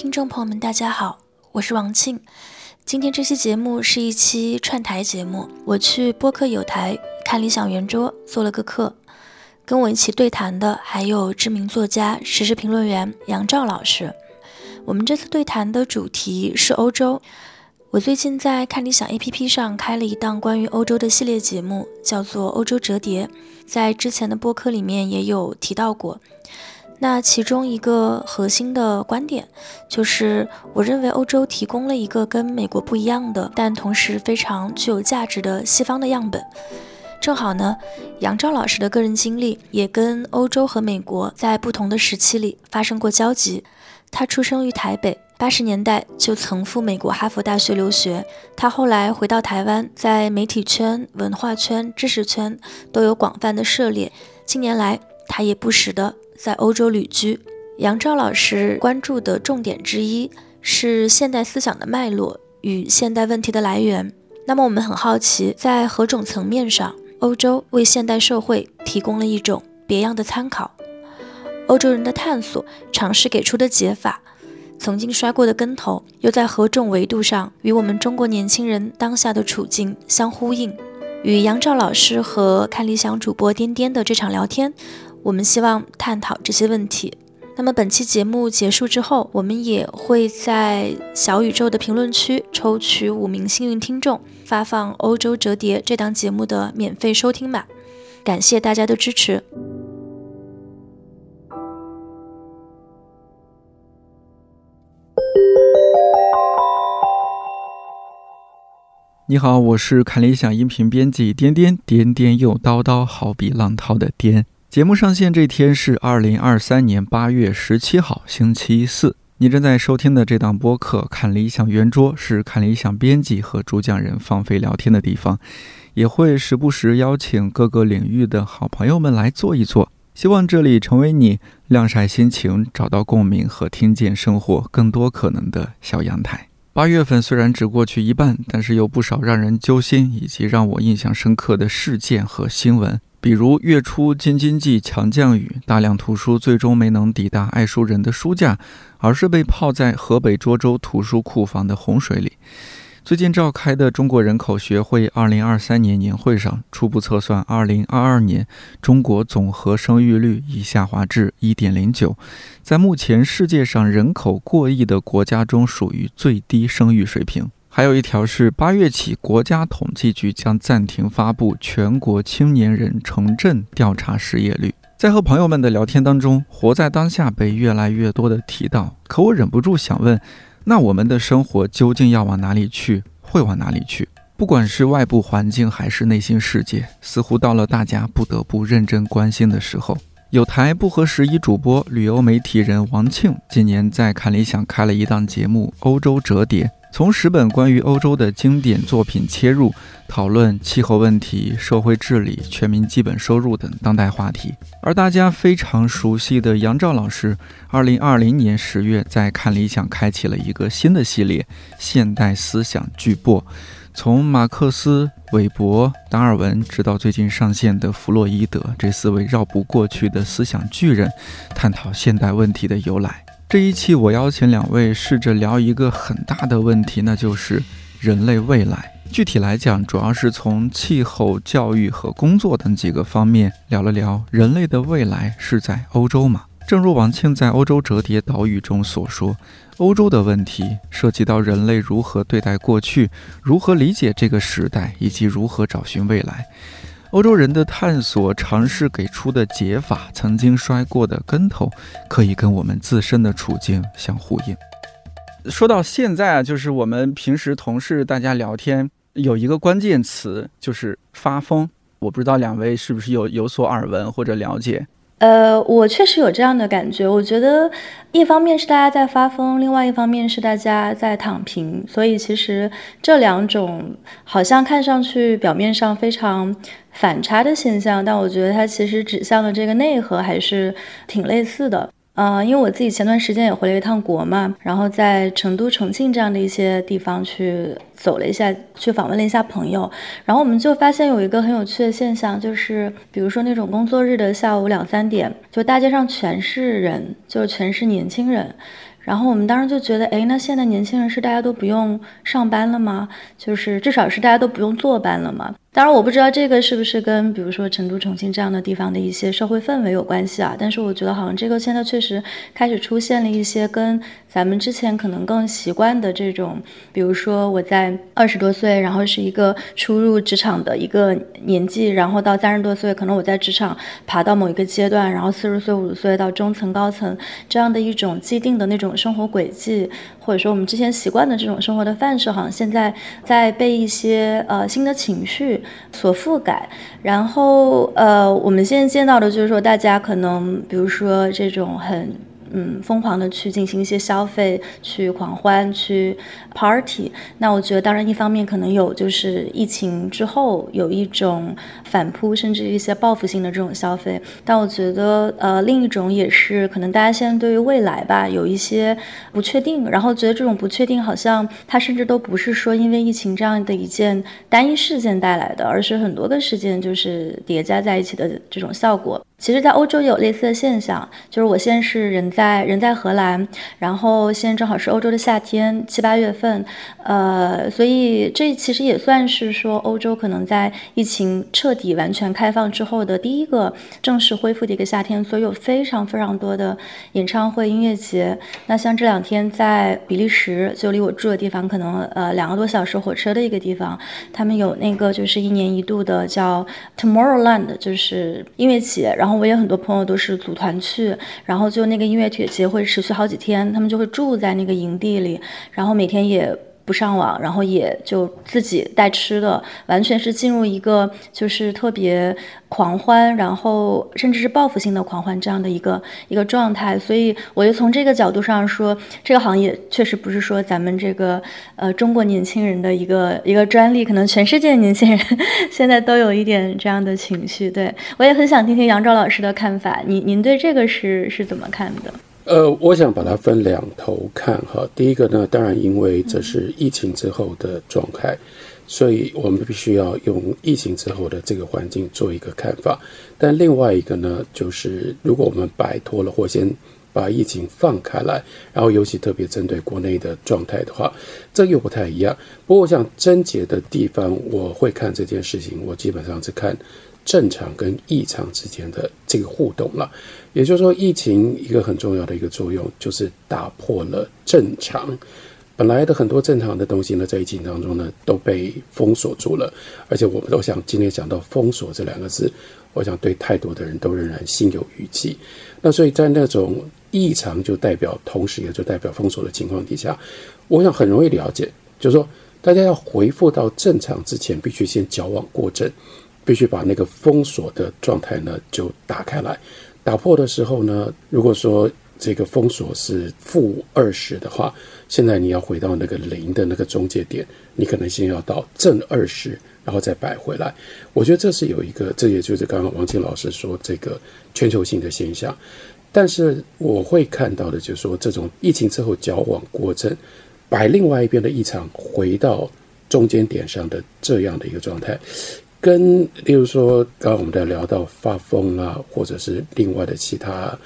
听众朋友们，大家好，我是王庆。今天这期节目是一期串台节目，我去播客有台看理想圆桌做了个客，跟我一起对谈的还有知名作家、时事评论员杨照老师。我们这次对谈的主题是欧洲。我最近在看理想 APP 上开了一档关于欧洲的系列节目，叫做《欧洲折叠》，在之前的播客里面也有提到过。那其中一个核心的观点，就是我认为欧洲提供了一个跟美国不一样的，但同时非常具有价值的西方的样本。正好呢，杨照老师的个人经历也跟欧洲和美国在不同的时期里发生过交集。他出生于台北，八十年代就曾赴美国哈佛大学留学。他后来回到台湾，在媒体圈、文化圈、知识圈都有广泛的涉猎。近年来，他也不时的。在欧洲旅居，杨照老师关注的重点之一是现代思想的脉络与现代问题的来源。那么我们很好奇，在何种层面上，欧洲为现代社会提供了一种别样的参考？欧洲人的探索尝试给出的解法，曾经摔过的跟头，又在何种维度上与我们中国年轻人当下的处境相呼应？与杨照老师和看理想主播颠颠的这场聊天。我们希望探讨这些问题。那么本期节目结束之后，我们也会在小宇宙的评论区抽取五名幸运听众，发放《欧洲折叠》这档节目的免费收听码。感谢大家的支持。你好，我是看理想音频编辑颠颠，颠颠又叨叨，好比浪涛的颠。节目上线这天是二零二三年八月十七号，星期四。你正在收听的这档播客《看理想圆桌》是看理想编辑和主讲人放飞聊天的地方，也会时不时邀请各个领域的好朋友们来坐一坐。希望这里成为你晾晒心情、找到共鸣和听见生活更多可能的小阳台。八月份虽然只过去一半，但是有不少让人揪心以及让我印象深刻的事件和新闻。比如月初京津冀强降雨，大量图书最终没能抵达爱书人的书架，而是被泡在河北涿州图书库房的洪水里。最近召开的中国人口学会2023年年会上，初步测算，2022年中国总和生育率已下滑至1.09，在目前世界上人口过亿的国家中，属于最低生育水平。还有一条是，八月起，国家统计局将暂停发布全国青年人城镇调查失业率。在和朋友们的聊天当中，活在当下被越来越多的提到，可我忍不住想问：那我们的生活究竟要往哪里去？会往哪里去？不管是外部环境还是内心世界，似乎到了大家不得不认真关心的时候。有台不合时宜主播、旅游媒体人王庆，今年在看理想开了一档节目《欧洲折叠》。从十本关于欧洲的经典作品切入，讨论气候问题、社会治理、全民基本收入等当代话题。而大家非常熟悉的杨照老师，二零二零年十月在看理想开启了一个新的系列——现代思想巨擘，从马克思、韦伯、达尔文，直到最近上线的弗洛伊德，这四位绕不过去的思想巨人，探讨现代问题的由来。这一期我邀请两位试着聊一个很大的问题，那就是人类未来。具体来讲，主要是从气候、教育和工作等几个方面聊了聊人类的未来是在欧洲吗？正如王庆在《欧洲折叠岛屿》中所说，欧洲的问题涉及到人类如何对待过去，如何理解这个时代，以及如何找寻未来。欧洲人的探索尝试给出的解法，曾经摔过的跟头，可以跟我们自身的处境相呼应。说到现在啊，就是我们平时同事大家聊天有一个关键词，就是发疯。我不知道两位是不是有有所耳闻或者了解。呃，我确实有这样的感觉。我觉得，一方面是大家在发疯，另外一方面是大家在躺平。所以，其实这两种好像看上去表面上非常反差的现象，但我觉得它其实指向的这个内核还是挺类似的。嗯，因为我自己前段时间也回了一趟国嘛，然后在成都、重庆这样的一些地方去走了一下，去访问了一下朋友，然后我们就发现有一个很有趣的现象，就是比如说那种工作日的下午两三点，就大街上全是人，就全是年轻人。然后我们当时就觉得，哎，那现在年轻人是大家都不用上班了吗？就是至少是大家都不用坐班了吗？当然，我不知道这个是不是跟比如说成都、重庆这样的地方的一些社会氛围有关系啊。但是我觉得好像这个现在确实开始出现了一些跟咱们之前可能更习惯的这种，比如说我在二十多岁，然后是一个初入职场的一个年纪，然后到三十多岁，可能我在职场爬到某一个阶段，然后四十岁、五十岁到中层、高层这样的一种既定的那种生活轨迹，或者说我们之前习惯的这种生活的范式，好像现在在被一些呃新的情绪。所覆盖，然后呃，我们现在见到的就是说，大家可能比如说这种很。嗯，疯狂的去进行一些消费，去狂欢，去 party。那我觉得，当然一方面可能有就是疫情之后有一种反扑，甚至一些报复性的这种消费。但我觉得，呃，另一种也是可能大家现在对于未来吧有一些不确定，然后觉得这种不确定好像它甚至都不是说因为疫情这样的一件单一事件带来的，而是很多个事件就是叠加在一起的这种效果。其实，在欧洲也有类似的现象，就是我现在是人在人在荷兰，然后现在正好是欧洲的夏天，七八月份，呃，所以这其实也算是说欧洲可能在疫情彻底完全开放之后的第一个正式恢复的一个夏天，所以有非常非常多的演唱会、音乐节。那像这两天在比利时，就离我住的地方可能呃两个多小时火车的一个地方，他们有那个就是一年一度的叫 Tomorrowland，就是音乐节，然后。然后我也很多朋友都是组团去，然后就那个音乐节会持续好几天，他们就会住在那个营地里，然后每天也。不上网，然后也就自己带吃的，完全是进入一个就是特别狂欢，然后甚至是报复性的狂欢这样的一个一个状态。所以，我就从这个角度上说，这个行业确实不是说咱们这个呃中国年轻人的一个一个专利，可能全世界年轻人 现在都有一点这样的情绪。对我也很想听听杨照老师的看法，您您对这个是是怎么看的？呃，我想把它分两头看哈。第一个呢，当然因为这是疫情之后的状态，所以我们必须要用疫情之后的这个环境做一个看法。但另外一个呢，就是如果我们摆脱了或先把疫情放开来，然后尤其特别针对国内的状态的话，这又不太一样。不过我想症结的地方，我会看这件事情，我基本上是看。正常跟异常之间的这个互动了，也就是说，疫情一个很重要的一个作用就是打破了正常。本来的很多正常的东西呢，在疫情当中呢都被封锁住了，而且我们都想今天讲到封锁这两个字，我想对太多的人都仍然心有余悸。那所以在那种异常就代表同时也就代表封锁的情况底下，我想很容易了解，就是说大家要恢复到正常之前，必须先矫枉过正。必须把那个封锁的状态呢，就打开来。打破的时候呢，如果说这个封锁是负二十的话，现在你要回到那个零的那个中介点，你可能先要到正二十，然后再摆回来。我觉得这是有一个，这也就是刚刚王静老师说这个全球性的现象。但是我会看到的，就是说这种疫情之后矫枉过正，摆另外一边的异常回到中间点上的这样的一个状态。跟例如说，刚刚我们在聊到发疯啦，或者是另外的其他，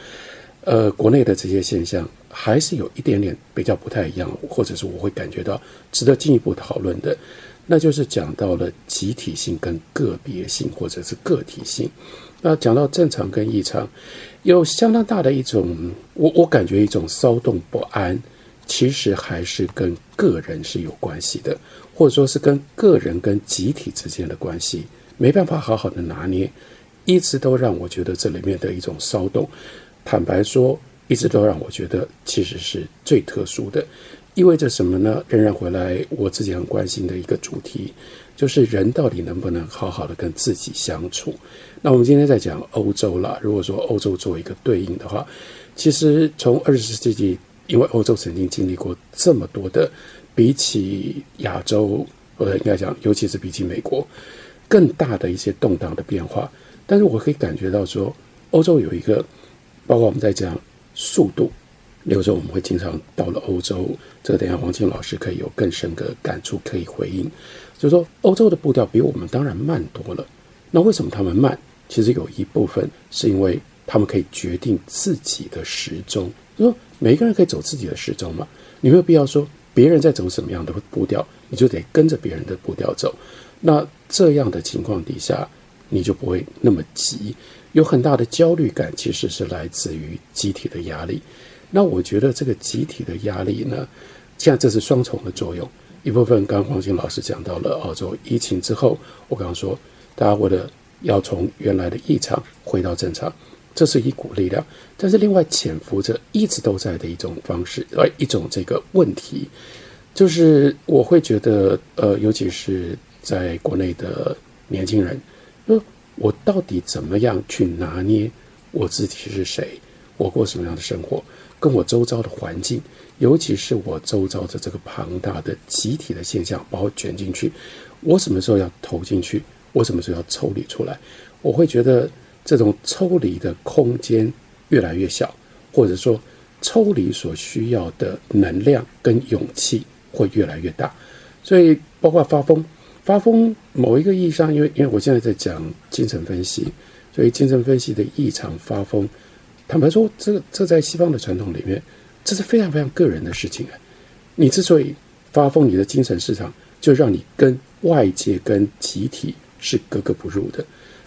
呃，国内的这些现象，还是有一点点比较不太一样，或者是我会感觉到值得进一步讨论的，那就是讲到了集体性跟个别性，或者是个体性。那讲到正常跟异常，有相当大的一种，我我感觉一种骚动不安，其实还是跟个人是有关系的。或者说是跟个人跟集体之间的关系没办法好好的拿捏，一直都让我觉得这里面的一种骚动，坦白说，一直都让我觉得其实是最特殊的，意味着什么呢？仍然回来我自己很关心的一个主题，就是人到底能不能好好的跟自己相处？那我们今天在讲欧洲了，如果说欧洲做一个对应的话，其实从二十世纪，因为欧洲曾经经历过这么多的。比起亚洲，或者应该讲，尤其是比起美国，更大的一些动荡的变化。但是我可以感觉到说，欧洲有一个，包括我们在讲速度，有时候我们会经常到了欧洲，这个等下黄静老师可以有更深的感触可以回应。就是说，欧洲的步调比我们当然慢多了。那为什么他们慢？其实有一部分是因为他们可以决定自己的时钟。就说每个人可以走自己的时钟嘛，你没有必要说别人在走什么样的步调，你就得跟着别人的步调走。那这样的情况底下，你就不会那么急。有很大的焦虑感，其实是来自于集体的压力。那我觉得这个集体的压力呢，现在这是双重的作用。一部分刚刚黄金老师讲到了澳洲疫情之后，我刚刚说大家为了要从原来的异常回到正常，这是一股力量。但是另外潜伏着一直都在的一种方式，呃，一种这个问题，就是我会觉得，呃，尤其是在国内的年轻人，那，我到底怎么样去拿捏我自己是谁？我过什么样的生活？跟我周遭的环境，尤其是我周遭的这个庞大的集体的现象，把我卷进去。我什么时候要投进去？我什么时候要抽离出来？我会觉得这种抽离的空间越来越小，或者说抽离所需要的能量跟勇气会越来越大。所以，包括发疯。发疯，某一个意义上，因为因为我现在在讲精神分析，所以精神分析的异常发疯，坦白说，这这在西方的传统里面，这是非常非常个人的事情啊。你之所以发疯，你的精神市场就让你跟外界、跟集体是格格不入的。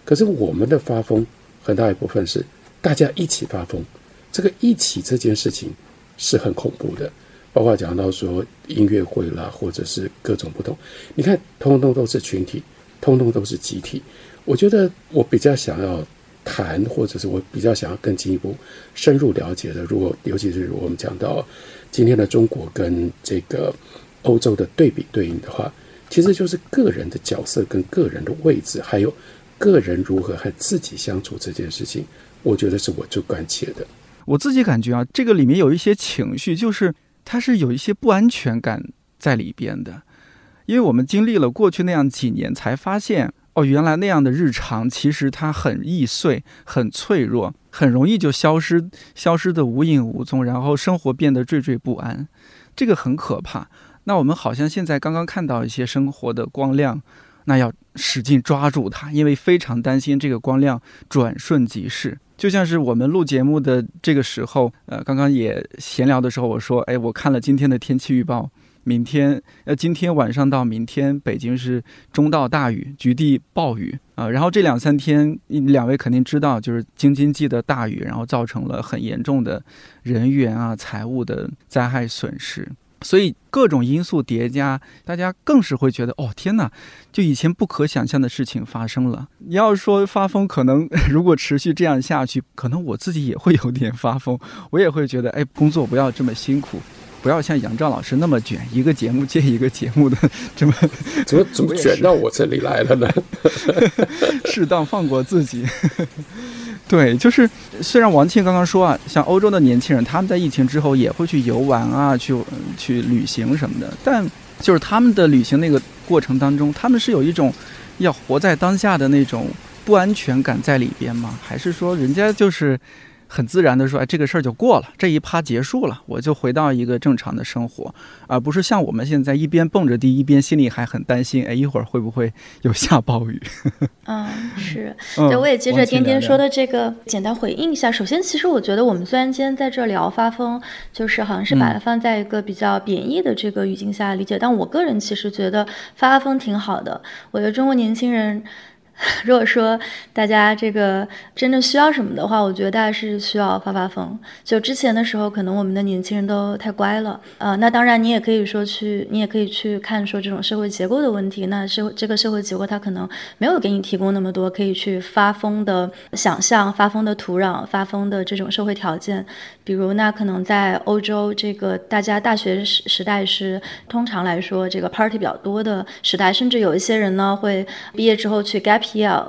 可是我们的发疯，很大一部分是大家一起发疯，这个一起这件事情是很恐怖的。包括讲到说音乐会啦，或者是各种不同，你看，通通都是群体，通通都是集体。我觉得我比较想要谈，或者是我比较想要更进一步深入了解的，如果尤其是我们讲到今天的中国跟这个欧洲的对比对应的话，其实就是个人的角色跟个人的位置，还有个人如何和自己相处这件事情，我觉得是我最关切的。我自己感觉啊，这个里面有一些情绪，就是。它是有一些不安全感在里边的，因为我们经历了过去那样几年，才发现哦，原来那样的日常其实它很易碎、很脆弱，很容易就消失，消失的无影无踪，然后生活变得惴惴不安，这个很可怕。那我们好像现在刚刚看到一些生活的光亮，那要使劲抓住它，因为非常担心这个光亮转瞬即逝。就像是我们录节目的这个时候，呃，刚刚也闲聊的时候，我说，哎，我看了今天的天气预报，明天，呃，今天晚上到明天，北京是中到大雨，局地暴雨啊。然后这两三天，两位肯定知道，就是京津冀的大雨，然后造成了很严重的人员啊、财物的灾害损失。所以各种因素叠加，大家更是会觉得哦天哪，就以前不可想象的事情发生了。你要说发疯，可能如果持续这样下去，可能我自己也会有点发疯，我也会觉得哎，工作不要这么辛苦，不要像杨照老师那么卷，一个节目接一个节目的这么 怎么怎么卷到我这里来了呢？适当放过自己。对，就是虽然王庆刚刚说啊，像欧洲的年轻人，他们在疫情之后也会去游玩啊，去去旅行什么的，但就是他们的旅行那个过程当中，他们是有一种要活在当下的那种不安全感在里边吗？还是说人家就是？很自然的说，哎，这个事儿就过了，这一趴结束了，我就回到一个正常的生活，而不是像我们现在一边蹦着迪，一边心里还很担心，哎，一会儿会不会有下暴雨？嗯，是，对，我也接着天天说的这个简单回应一下。首先，其实我觉得我们虽然今天在这聊发疯，就是好像是把它放在一个比较贬义的这个语境下理解，但我个人其实觉得发疯挺好的。我觉得中国年轻人。如果说大家这个真的需要什么的话，我觉得大家是需要发发疯。就之前的时候，可能我们的年轻人都太乖了，呃，那当然你也可以说去，你也可以去看说这种社会结构的问题。那社会这个社会结构它可能没有给你提供那么多可以去发疯的想象、发疯的土壤、发疯的这种社会条件。比如，那可能在欧洲，这个大家大学时时代是通常来说这个 party 比较多的时代，甚至有一些人呢会毕业之后去 gap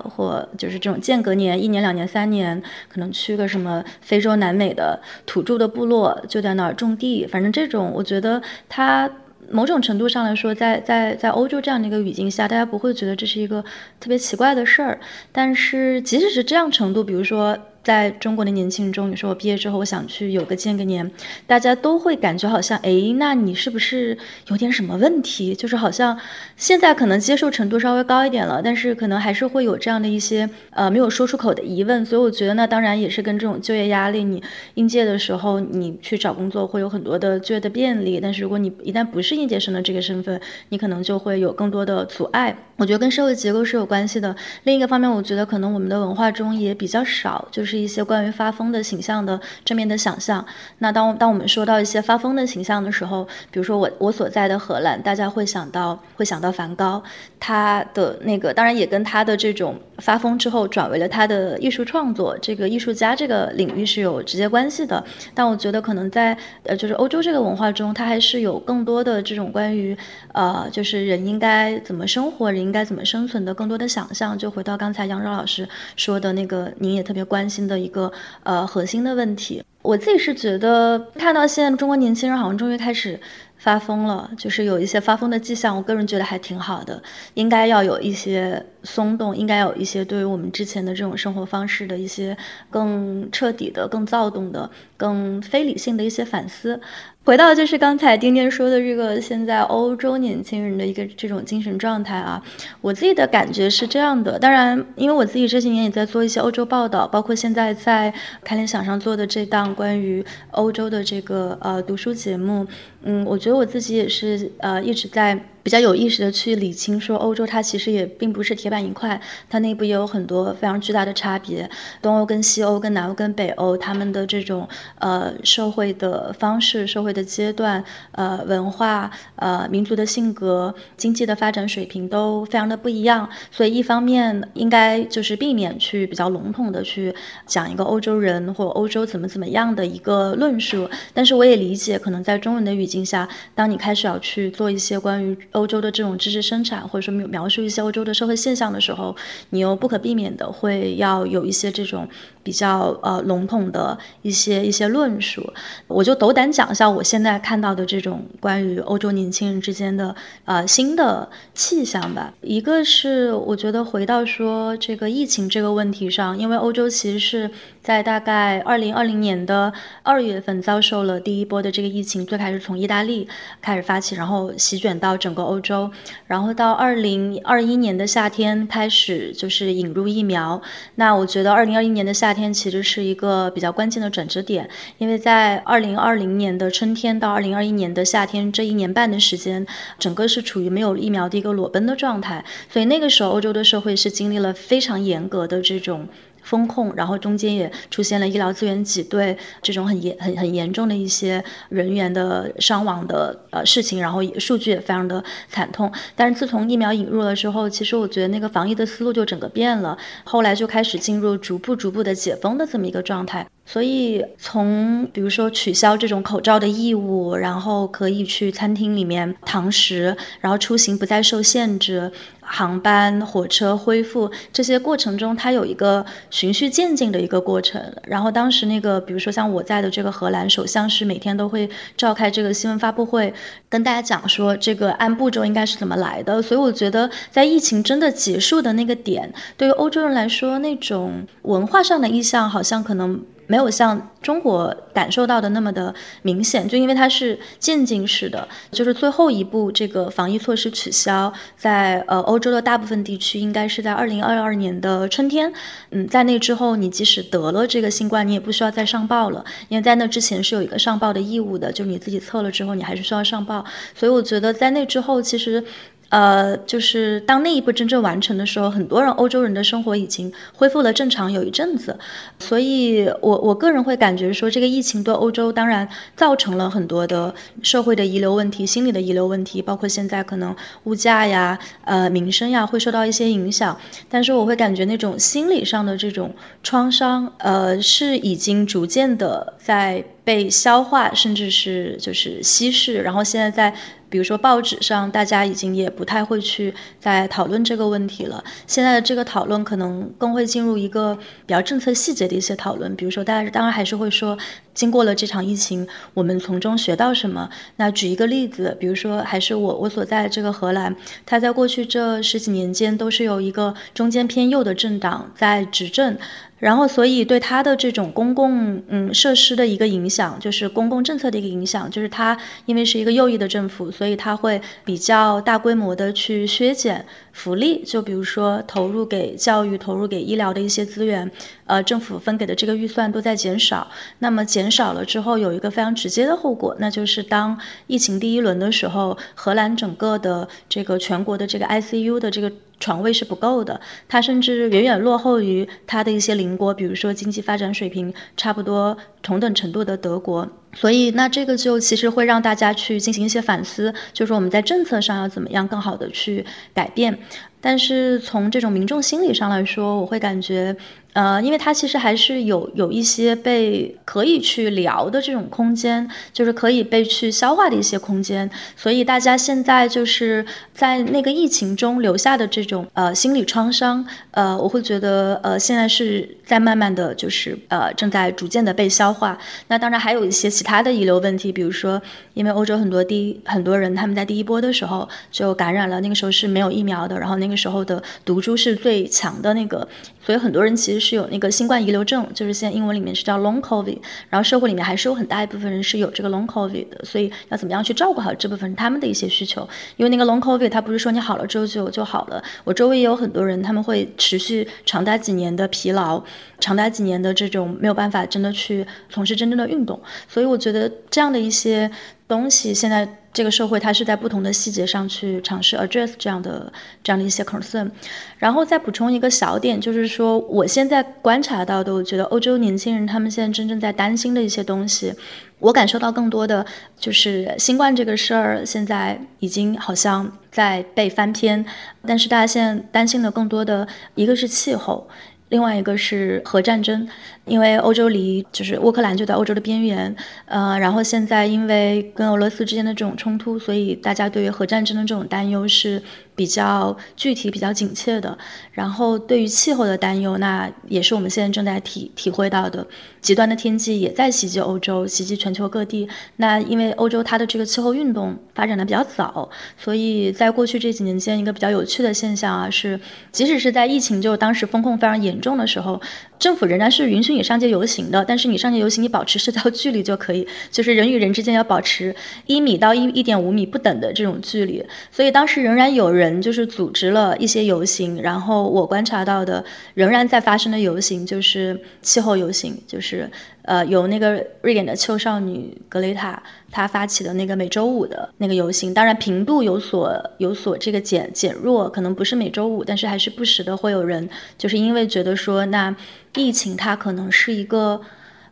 或就是这种间隔年，一年、两年、三年，可能去个什么非洲、南美的土著的部落，就在那儿种地。反正这种，我觉得它某种程度上来说，在在在欧洲这样的一个语境下，大家不会觉得这是一个特别奇怪的事儿。但是即使是这样程度，比如说。在中国的年轻人中，你说我毕业之后我想去有个见个年，大家都会感觉好像，哎，那你是不是有点什么问题？就是好像现在可能接受程度稍微高一点了，但是可能还是会有这样的一些呃没有说出口的疑问。所以我觉得那当然也是跟这种就业压力，你应届的时候你去找工作会有很多的就业的便利，但是如果你一旦不是应届生的这个身份，你可能就会有更多的阻碍。我觉得跟社会结构是有关系的。另一个方面，我觉得可能我们的文化中也比较少，就是一些关于发疯的形象的正面的想象。那当当我们说到一些发疯的形象的时候，比如说我我所在的荷兰，大家会想到会想到梵高，他的那个当然也跟他的这种发疯之后转为了他的艺术创作，这个艺术家这个领域是有直接关系的。但我觉得可能在呃就是欧洲这个文化中，它还是有更多的这种关于呃就是人应该怎么生活，人应该怎么生存的更多的想象。就回到刚才杨钊老师说的那个，您也特别关心的一个呃核心的问题。我自己是觉得看到现在中国年轻人好像终于开始。发疯了，就是有一些发疯的迹象。我个人觉得还挺好的，应该要有一些松动，应该有一些对于我们之前的这种生活方式的一些更彻底的、更躁动的、更非理性的一些反思。回到就是刚才丁丁说的这个现在欧洲年轻人的一个这种精神状态啊，我自己的感觉是这样的。当然，因为我自己这些年也在做一些欧洲报道，包括现在在开联想上做的这档关于欧洲的这个呃读书节目，嗯，我觉得我自己也是呃一直在。比较有意识的去理清，说欧洲它其实也并不是铁板一块，它内部也有很多非常巨大的差别，东欧跟西欧、跟南欧跟北欧，他们的这种呃社会的方式、社会的阶段、呃文化、呃民族的性格、经济的发展水平都非常的不一样，所以一方面应该就是避免去比较笼统的去讲一个欧洲人或欧洲怎么怎么样的一个论述，但是我也理解，可能在中文的语境下，当你开始要去做一些关于欧洲的这种知识生产，或者说描述一些欧洲的社会现象的时候，你又不可避免的会要有一些这种比较呃笼统的一些一些论述。我就斗胆讲一下我现在看到的这种关于欧洲年轻人之间的呃新的气象吧。一个是我觉得回到说这个疫情这个问题上，因为欧洲其实是在大概二零二零年的二月份遭受了第一波的这个疫情，最开始从意大利开始发起，然后席卷到整个。欧洲，然后到二零二一年的夏天开始就是引入疫苗。那我觉得二零二一年的夏天其实是一个比较关键的转折点，因为在二零二零年的春天到二零二一年的夏天这一年半的时间，整个是处于没有疫苗的一个裸奔的状态。所以那个时候欧洲的社会是经历了非常严格的这种。风控，然后中间也出现了医疗资源挤兑这种很严、很很严重的一些人员的伤亡的呃事情，然后数据也非常的惨痛。但是自从疫苗引入了之后，其实我觉得那个防疫的思路就整个变了，后来就开始进入逐步逐步的解封的这么一个状态。所以从比如说取消这种口罩的义务，然后可以去餐厅里面堂食，然后出行不再受限制。航班、火车恢复这些过程中，它有一个循序渐进的一个过程。然后当时那个，比如说像我在的这个荷兰首相是每天都会召开这个新闻发布会，跟大家讲说这个按步骤应该是怎么来的。所以我觉得，在疫情真的结束的那个点，对于欧洲人来说，那种文化上的意向好像可能。没有像中国感受到的那么的明显，就因为它是渐进式的，就是最后一步这个防疫措施取消，在呃欧洲的大部分地区应该是在二零二二年的春天，嗯，在那之后你即使得了这个新冠，你也不需要再上报了，因为在那之前是有一个上报的义务的，就是你自己测了之后你还是需要上报，所以我觉得在那之后其实。呃，就是当那一步真正完成的时候，很多人欧洲人的生活已经恢复了正常有一阵子，所以我我个人会感觉说，这个疫情对欧洲当然造成了很多的社会的遗留问题、心理的遗留问题，包括现在可能物价呀、呃民生呀会受到一些影响，但是我会感觉那种心理上的这种创伤，呃，是已经逐渐的在被消化，甚至是就是稀释，然后现在在。比如说报纸上，大家已经也不太会去在讨论这个问题了。现在的这个讨论可能更会进入一个比较政策细节的一些讨论。比如说，大家当然还是会说。经过了这场疫情，我们从中学到什么？那举一个例子，比如说，还是我我所在的这个荷兰，它在过去这十几年间都是有一个中间偏右的政党在执政。然后，所以对它的这种公共嗯设施的一个影响，就是公共政策的一个影响，就是它因为是一个右翼的政府，所以它会比较大规模的去削减福利，就比如说投入给教育、投入给医疗的一些资源，呃，政府分给的这个预算都在减少。那么减少了之后，有一个非常直接的后果，那就是当疫情第一轮的时候，荷兰整个的这个全国的这个 ICU 的这个。床位是不够的，它甚至远远落后于它的一些邻国，比如说经济发展水平差不多同等程度的德国。所以，那这个就其实会让大家去进行一些反思，就是我们在政策上要怎么样更好的去改变。但是从这种民众心理上来说，我会感觉。呃，因为它其实还是有有一些被可以去聊的这种空间，就是可以被去消化的一些空间，所以大家现在就是在那个疫情中留下的这种呃心理创伤，呃，我会觉得呃现在是在慢慢的就是呃正在逐渐的被消化。那当然还有一些其他的遗留问题，比如说因为欧洲很多第很多人他们在第一波的时候就感染了，那个时候是没有疫苗的，然后那个时候的毒株是最强的那个，所以很多人其实是。有那个新冠遗留症，就是现在英文里面是叫 long covid，然后社会里面还是有很大一部分人是有这个 long covid 的，所以要怎么样去照顾好这部分他们的一些需求？因为那个 long covid 它不是说你好了之后就就好了，我周围也有很多人，他们会持续长达几年的疲劳，长达几年的这种没有办法真的去从事真正的运动，所以我觉得这样的一些东西现在。这个社会它是在不同的细节上去尝试 address 这样的这样的一些 concern，然后再补充一个小点，就是说我现在观察到的，我觉得欧洲年轻人他们现在真正在担心的一些东西，我感受到更多的就是新冠这个事儿现在已经好像在被翻篇，但是大家现在担心的更多的一个是气候，另外一个是核战争。因为欧洲离就是乌克兰就在欧洲的边缘，呃，然后现在因为跟俄罗斯之间的这种冲突，所以大家对于核战争的这种担忧是比较具体、比较紧切的。然后对于气候的担忧，那也是我们现在正在体体会到的，极端的天气也在袭击欧洲、袭击全球各地。那因为欧洲它的这个气候运动发展的比较早，所以在过去这几年间，一个比较有趣的现象啊，是即使是在疫情就当时风控非常严重的时候，政府仍然是允许。你上街游行的，但是你上街游行，你保持社交距离就可以，就是人与人之间要保持一米到一一点五米不等的这种距离。所以当时仍然有人就是组织了一些游行，然后我观察到的仍然在发生的游行就是气候游行，就是呃由那个瑞典的秋少女格雷塔她发起的那个每周五的那个游行，当然频度有所有所这个减减弱，可能不是每周五，但是还是不时的会有人就是因为觉得说那。疫情它可能是一个，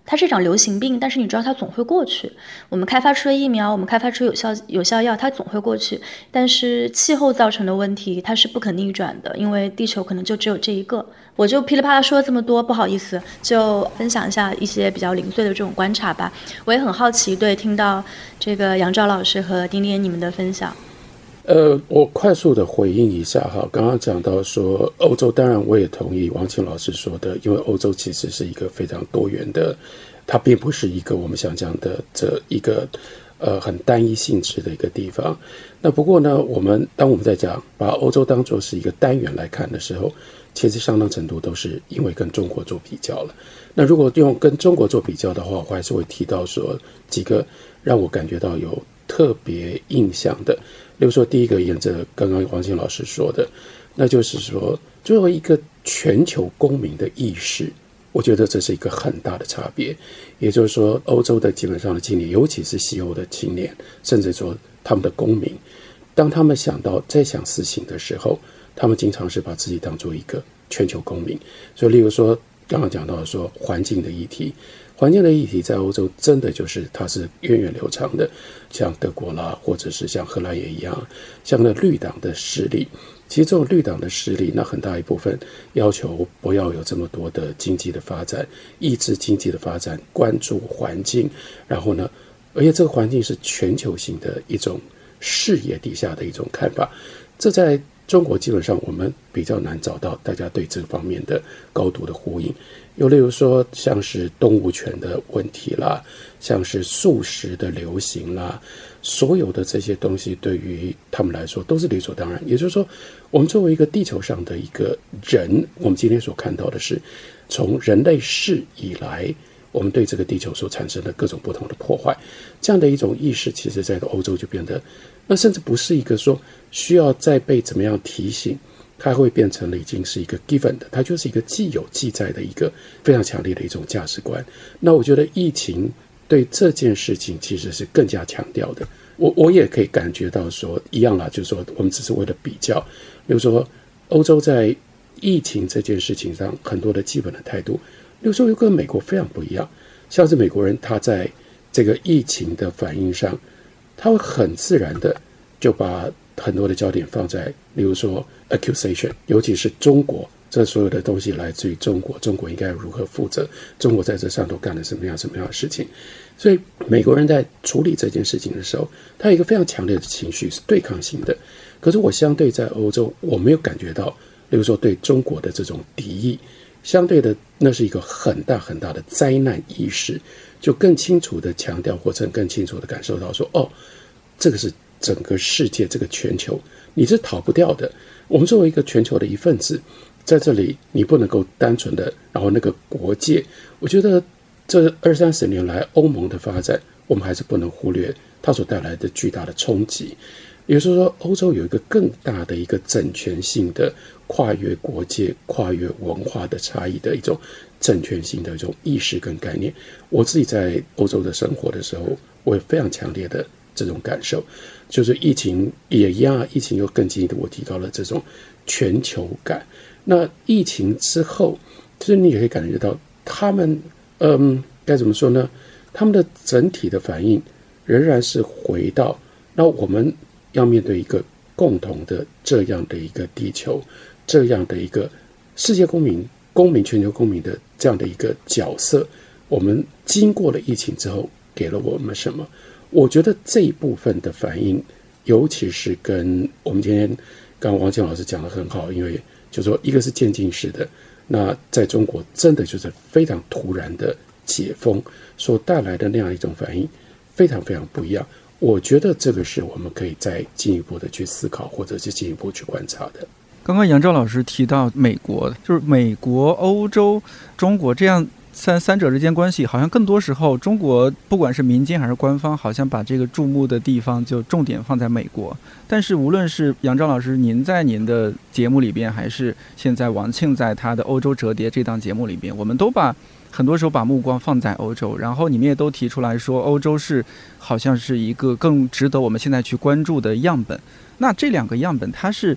它是一场流行病，但是你知道它总会过去。我们开发出了疫苗，我们开发出有效有效药，它总会过去。但是气候造成的问题它是不可逆转的，因为地球可能就只有这一个。我就噼里啪啦说了这么多，不好意思，就分享一下一些比较零碎的这种观察吧。我也很好奇，对听到这个杨照老师和丁丁你们的分享。呃，我快速的回应一下哈，刚刚讲到说欧洲，当然我也同意王庆老师说的，因为欧洲其实是一个非常多元的，它并不是一个我们想讲的这一个呃很单一性质的一个地方。那不过呢，我们当我们在讲把欧洲当做是一个单元来看的时候，其实相当程度都是因为跟中国做比较了。那如果用跟中国做比较的话，我还是会提到说几个让我感觉到有特别印象的。例如说，第一个沿着刚刚黄庆老师说的，那就是说，作为一个全球公民的意识，我觉得这是一个很大的差别。也就是说，欧洲的基本上的青年，尤其是西欧的青年，甚至说他们的公民，当他们想到在想事情的时候，他们经常是把自己当做一个全球公民。所以，例如说刚刚讲到说环境的议题。环境的议题在欧洲真的就是它是源远流长的，像德国啦，或者是像荷兰也一样，像那绿党的势力。其实这种绿党的势力，那很大一部分要求不要有这么多的经济的发展，抑制经济的发展，关注环境。然后呢，而且这个环境是全球性的一种视野底下的一种看法。这在中国基本上我们比较难找到大家对这方面的高度的呼应。又例如说，像是动物权的问题啦，像是素食的流行啦，所有的这些东西对于他们来说都是理所当然。也就是说，我们作为一个地球上的一个人，我们今天所看到的是，从人类世以来，我们对这个地球所产生的各种不同的破坏，这样的一种意识，其实在欧洲就变得，那甚至不是一个说需要再被怎么样提醒。它会变成了已经是一个 given 的，它就是一个既有记载的一个非常强烈的一种价值观。那我觉得疫情对这件事情其实是更加强调的。我我也可以感觉到说一样啦，就是说我们只是为了比较，比如说欧洲在疫情这件事情上很多的基本的态度，比如说又跟美国非常不一样。像是美国人他在这个疫情的反应上，他会很自然的就把。很多的焦点放在，例如说 accusation，尤其是中国，这所有的东西来自于中国，中国应该如何负责？中国在这上头干了什么样什么样的事情？所以美国人在处理这件事情的时候，他有一个非常强烈的情绪是对抗性的。可是我相对在欧洲，我没有感觉到，例如说对中国的这种敌意，相对的那是一个很大很大的灾难意识，就更清楚的强调或者更清楚的感受到说，哦，这个是。整个世界，这个全球，你是逃不掉的。我们作为一个全球的一份子，在这里，你不能够单纯的，然后那个国界，我觉得这二三十年来欧盟的发展，我们还是不能忽略它所带来的巨大的冲击。也就是说，欧洲有一个更大的一个整全性的跨越国界、跨越文化的差异的一种整全性的一种意识跟概念。我自己在欧洲的生活的时候，我也非常强烈的这种感受。就是疫情也一样，疫情又更进一步我提高了这种全球感。那疫情之后，其实你也可以感觉到，他们嗯，该怎么说呢？他们的整体的反应仍然是回到那我们要面对一个共同的这样的一个地球，这样的一个世界公民、公民、全球公民的这样的一个角色。我们经过了疫情之后，给了我们什么？我觉得这一部分的反应，尤其是跟我们今天刚王健老师讲的很好，因为就说一个是渐进式的，那在中国真的就是非常突然的解封所带来的那样一种反应，非常非常不一样。我觉得这个是我们可以再进一步的去思考，或者是进一步去观察的。刚刚杨照老师提到美国，就是美国、欧洲、中国这样。三三者之间关系，好像更多时候，中国不管是民间还是官方，好像把这个注目的地方就重点放在美国。但是，无论是杨照老师您在您的节目里边，还是现在王庆在他的《欧洲折叠》这档节目里边，我们都把很多时候把目光放在欧洲。然后你们也都提出来说，欧洲是好像是一个更值得我们现在去关注的样本。那这两个样本，它是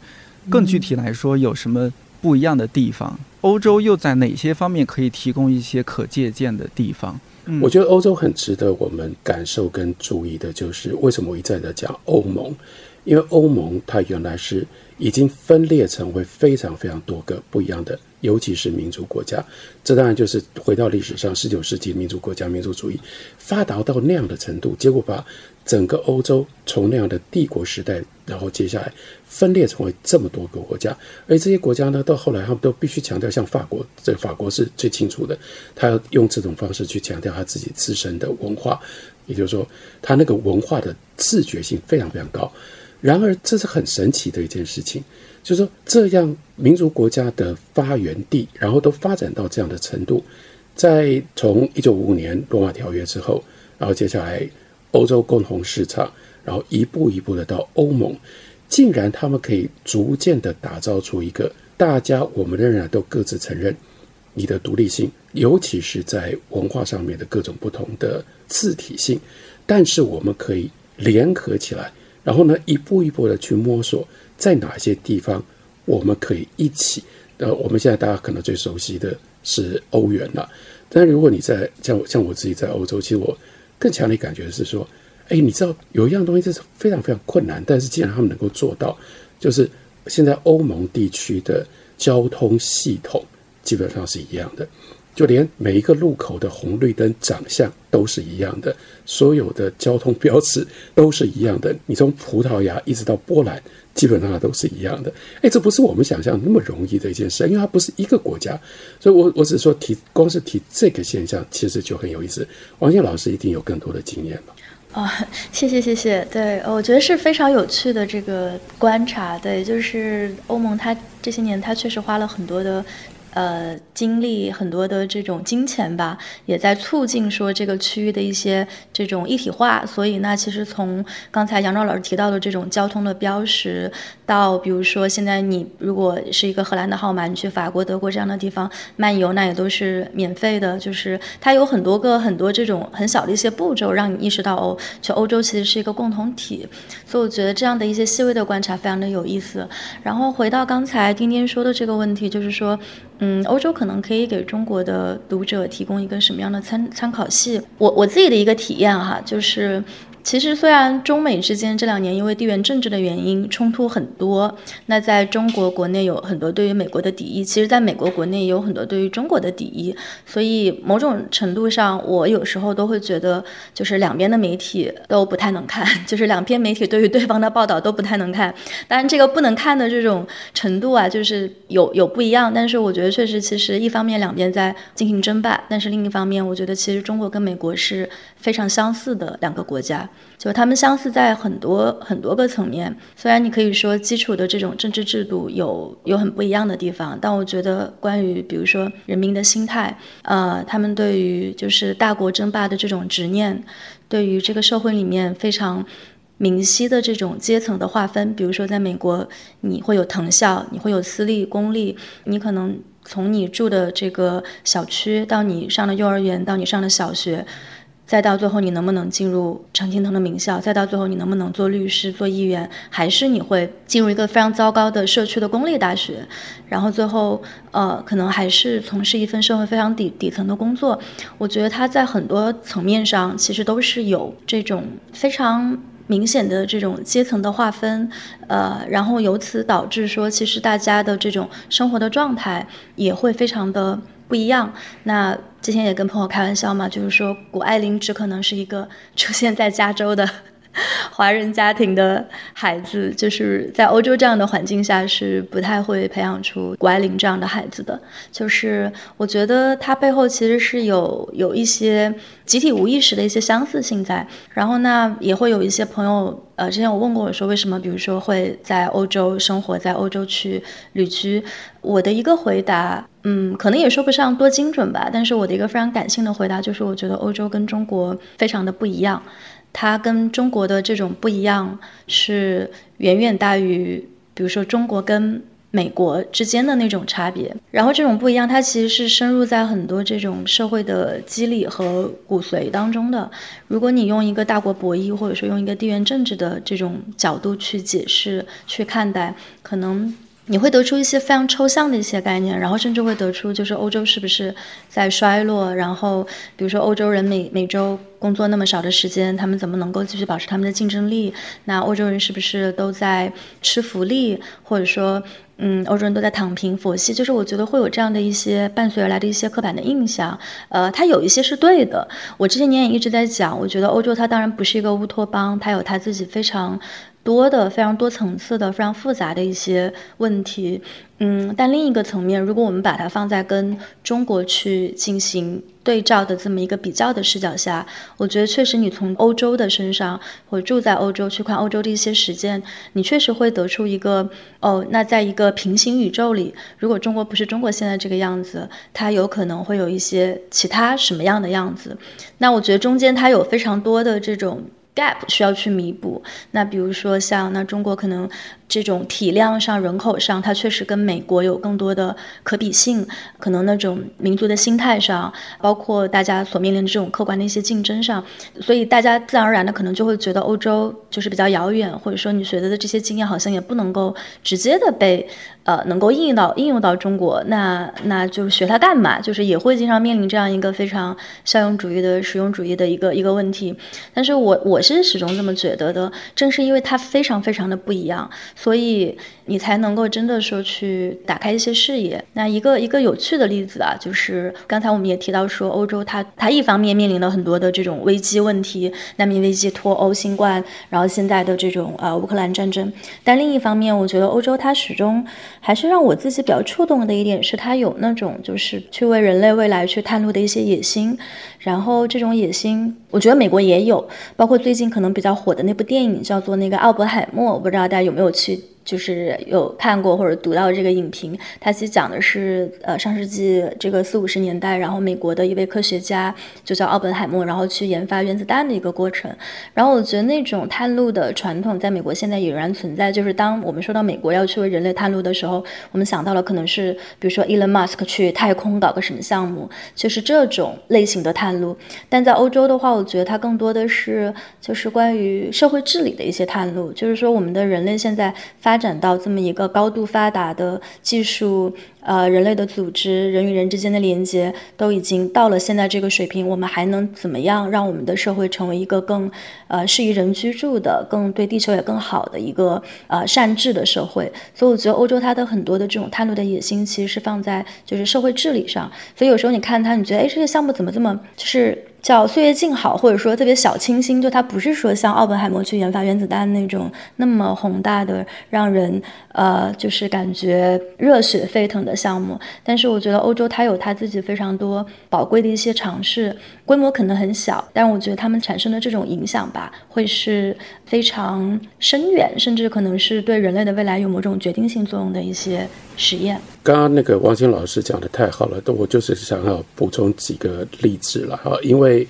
更具体来说有什么不一样的地方？欧洲又在哪些方面可以提供一些可借鉴的地方？我觉得欧洲很值得我们感受跟注意的，就是为什么我一再的讲欧盟，因为欧盟它原来是已经分裂成为非常非常多个不一样的。尤其是民族国家，这当然就是回到历史上，十九世纪民族国家、民族主义发达到那样的程度，结果把整个欧洲从那样的帝国时代，然后接下来分裂成为这么多个国家，而这些国家呢，到后来他们都必须强调，像法国，这法国是最清楚的，他要用这种方式去强调他自己自身的文化，也就是说，他那个文化的自觉性非常非常高。然而，这是很神奇的一件事情。就说，这样民族国家的发源地，然后都发展到这样的程度，在从一九五五年罗马条约之后，然后接下来欧洲共同市场，然后一步一步的到欧盟，竟然他们可以逐渐的打造出一个大家我们仍然都各自承认你的独立性，尤其是在文化上面的各种不同的字体性，但是我们可以联合起来，然后呢一步一步的去摸索。在哪些地方我们可以一起？呃，我们现在大家可能最熟悉的是欧元了。但如果你在像像我自己在欧洲，其实我更强烈感觉是说，哎，你知道有一样东西这是非常非常困难，但是既然他们能够做到，就是现在欧盟地区的交通系统基本上是一样的，就连每一个路口的红绿灯长相都是一样的，所有的交通标志都是一样的。你从葡萄牙一直到波兰，基本上都是一样的。哎，这不是我们想象那么容易的一件事，因为它不是一个国家。所以，我我只是说提，光是提这个现象，其实就很有意思。王健老师一定有更多的经验吧？啊，谢谢谢谢，对，我觉得是非常有趣的这个观察，对，就是欧盟它这些年它确实花了很多的。呃，经历很多的这种金钱吧，也在促进说这个区域的一些这种一体化。所以，那其实从刚才杨照老师提到的这种交通的标识，到比如说现在你如果是一个荷兰的号码，你去法国、德国这样的地方漫游，那也都是免费的。就是它有很多个很多这种很小的一些步骤，让你意识到哦，去欧洲其实是一个共同体。所以我觉得这样的一些细微的观察非常的有意思。然后回到刚才丁丁说的这个问题，就是说。嗯，欧洲可能可以给中国的读者提供一个什么样的参参考系？我我自己的一个体验哈，就是。其实，虽然中美之间这两年因为地缘政治的原因冲突很多，那在中国国内有很多对于美国的敌意，其实在美国国内也有很多对于中国的敌意，所以某种程度上，我有时候都会觉得，就是两边的媒体都不太能看，就是两篇媒体对于对方的报道都不太能看。当然，这个不能看的这种程度啊，就是有有不一样，但是我觉得确实，其实一方面两边在进行争霸，但是另一方面，我觉得其实中国跟美国是非常相似的两个国家。就他们相似在很多很多个层面，虽然你可以说基础的这种政治制度有有很不一样的地方，但我觉得关于比如说人民的心态，呃，他们对于就是大国争霸的这种执念，对于这个社会里面非常明晰的这种阶层的划分，比如说在美国，你会有藤校，你会有私立、公立，你可能从你住的这个小区到你上了幼儿园，到你上了小学。再到最后，你能不能进入常青藤的名校？再到最后，你能不能做律师、做议员？还是你会进入一个非常糟糕的社区的公立大学？然后最后，呃，可能还是从事一份社会非常底底层的工作。我觉得他在很多层面上，其实都是有这种非常明显的这种阶层的划分，呃，然后由此导致说，其实大家的这种生活的状态也会非常的。不一样。那之前也跟朋友开玩笑嘛，就是说谷爱凌只可能是一个出现在加州的 华人家庭的孩子，就是在欧洲这样的环境下是不太会培养出谷爱凌这样的孩子的。就是我觉得他背后其实是有有一些集体无意识的一些相似性在。然后呢，也会有一些朋友，呃，之前我问过我说，为什么比如说会在欧洲生活，在欧洲去旅居？我的一个回答。嗯，可能也说不上多精准吧，但是我的一个非常感性的回答就是，我觉得欧洲跟中国非常的不一样，它跟中国的这种不一样是远远大于，比如说中国跟美国之间的那种差别。然后这种不一样，它其实是深入在很多这种社会的机理和骨髓当中的。如果你用一个大国博弈，或者说用一个地缘政治的这种角度去解释、去看待，可能。你会得出一些非常抽象的一些概念，然后甚至会得出就是欧洲是不是在衰落？然后比如说欧洲人每每周工作那么少的时间，他们怎么能够继续保持他们的竞争力？那欧洲人是不是都在吃福利？或者说，嗯，欧洲人都在躺平佛系？就是我觉得会有这样的一些伴随而来的一些刻板的印象。呃，它有一些是对的。我这些年也一直在讲，我觉得欧洲它当然不是一个乌托邦，它有它自己非常。多的非常多层次的非常复杂的一些问题，嗯，但另一个层面，如果我们把它放在跟中国去进行对照的这么一个比较的视角下，我觉得确实你从欧洲的身上，或者住在欧洲去看欧洲的一些实践，你确实会得出一个哦，那在一个平行宇宙里，如果中国不是中国现在这个样子，它有可能会有一些其他什么样的样子？那我觉得中间它有非常多的这种。Gap 需要去弥补。那比如说像那中国可能。这种体量上、人口上，它确实跟美国有更多的可比性。可能那种民族的心态上，包括大家所面临的这种客观的一些竞争上，所以大家自然而然的可能就会觉得欧洲就是比较遥远，或者说你学的的这些经验好像也不能够直接的被呃能够应用到应用到中国。那那就学它干嘛？就是也会经常面临这样一个非常效用主义的实用主义的一个一个问题。但是我我是始终这么觉得的，正是因为它非常非常的不一样。所以你才能够真的说去打开一些视野。那一个一个有趣的例子啊，就是刚才我们也提到说，欧洲它它一方面面临了很多的这种危机问题，难民危机、脱欧、新冠，然后现在的这种呃乌克兰战争。但另一方面，我觉得欧洲它始终还是让我自己比较触动的一点是，它有那种就是去为人类未来去探路的一些野心。然后这种野心，我觉得美国也有，包括最近可能比较火的那部电影叫做那个《奥本海默》，我不知道大家有没有去。就是有看过或者读到这个影评，它其实讲的是呃上世纪这个四五十年代，然后美国的一位科学家就叫奥本海默，然后去研发原子弹的一个过程。然后我觉得那种探路的传统在美国现在也仍然存在。就是当我们说到美国要去为人类探路的时候，我们想到了可能是比如说 Elon Musk 去太空搞个什么项目，就是这种类型的探路。但在欧洲的话，我觉得它更多的是就是关于社会治理的一些探路，就是说我们的人类现在发发展到这么一个高度发达的技术，呃，人类的组织，人与人之间的连接都已经到了现在这个水平，我们还能怎么样让我们的社会成为一个更呃适宜人居住的、更对地球也更好的一个呃善治的社会？所以我觉得欧洲它的很多的这种探路的野心，其实是放在就是社会治理上。所以有时候你看它，你觉得哎，这个项目怎么这么就是。叫岁月静好，或者说特别小清新，就它不是说像奥本海默去研发原子弹那种那么宏大的，让人呃就是感觉热血沸腾的项目。但是我觉得欧洲它有它自己非常多宝贵的一些尝试，规模可能很小，但我觉得他们产生的这种影响吧，会是非常深远，甚至可能是对人类的未来有某种决定性作用的一些实验。刚刚那个王晶老师讲的太好了，我就是想要补充几个例子了哈，因为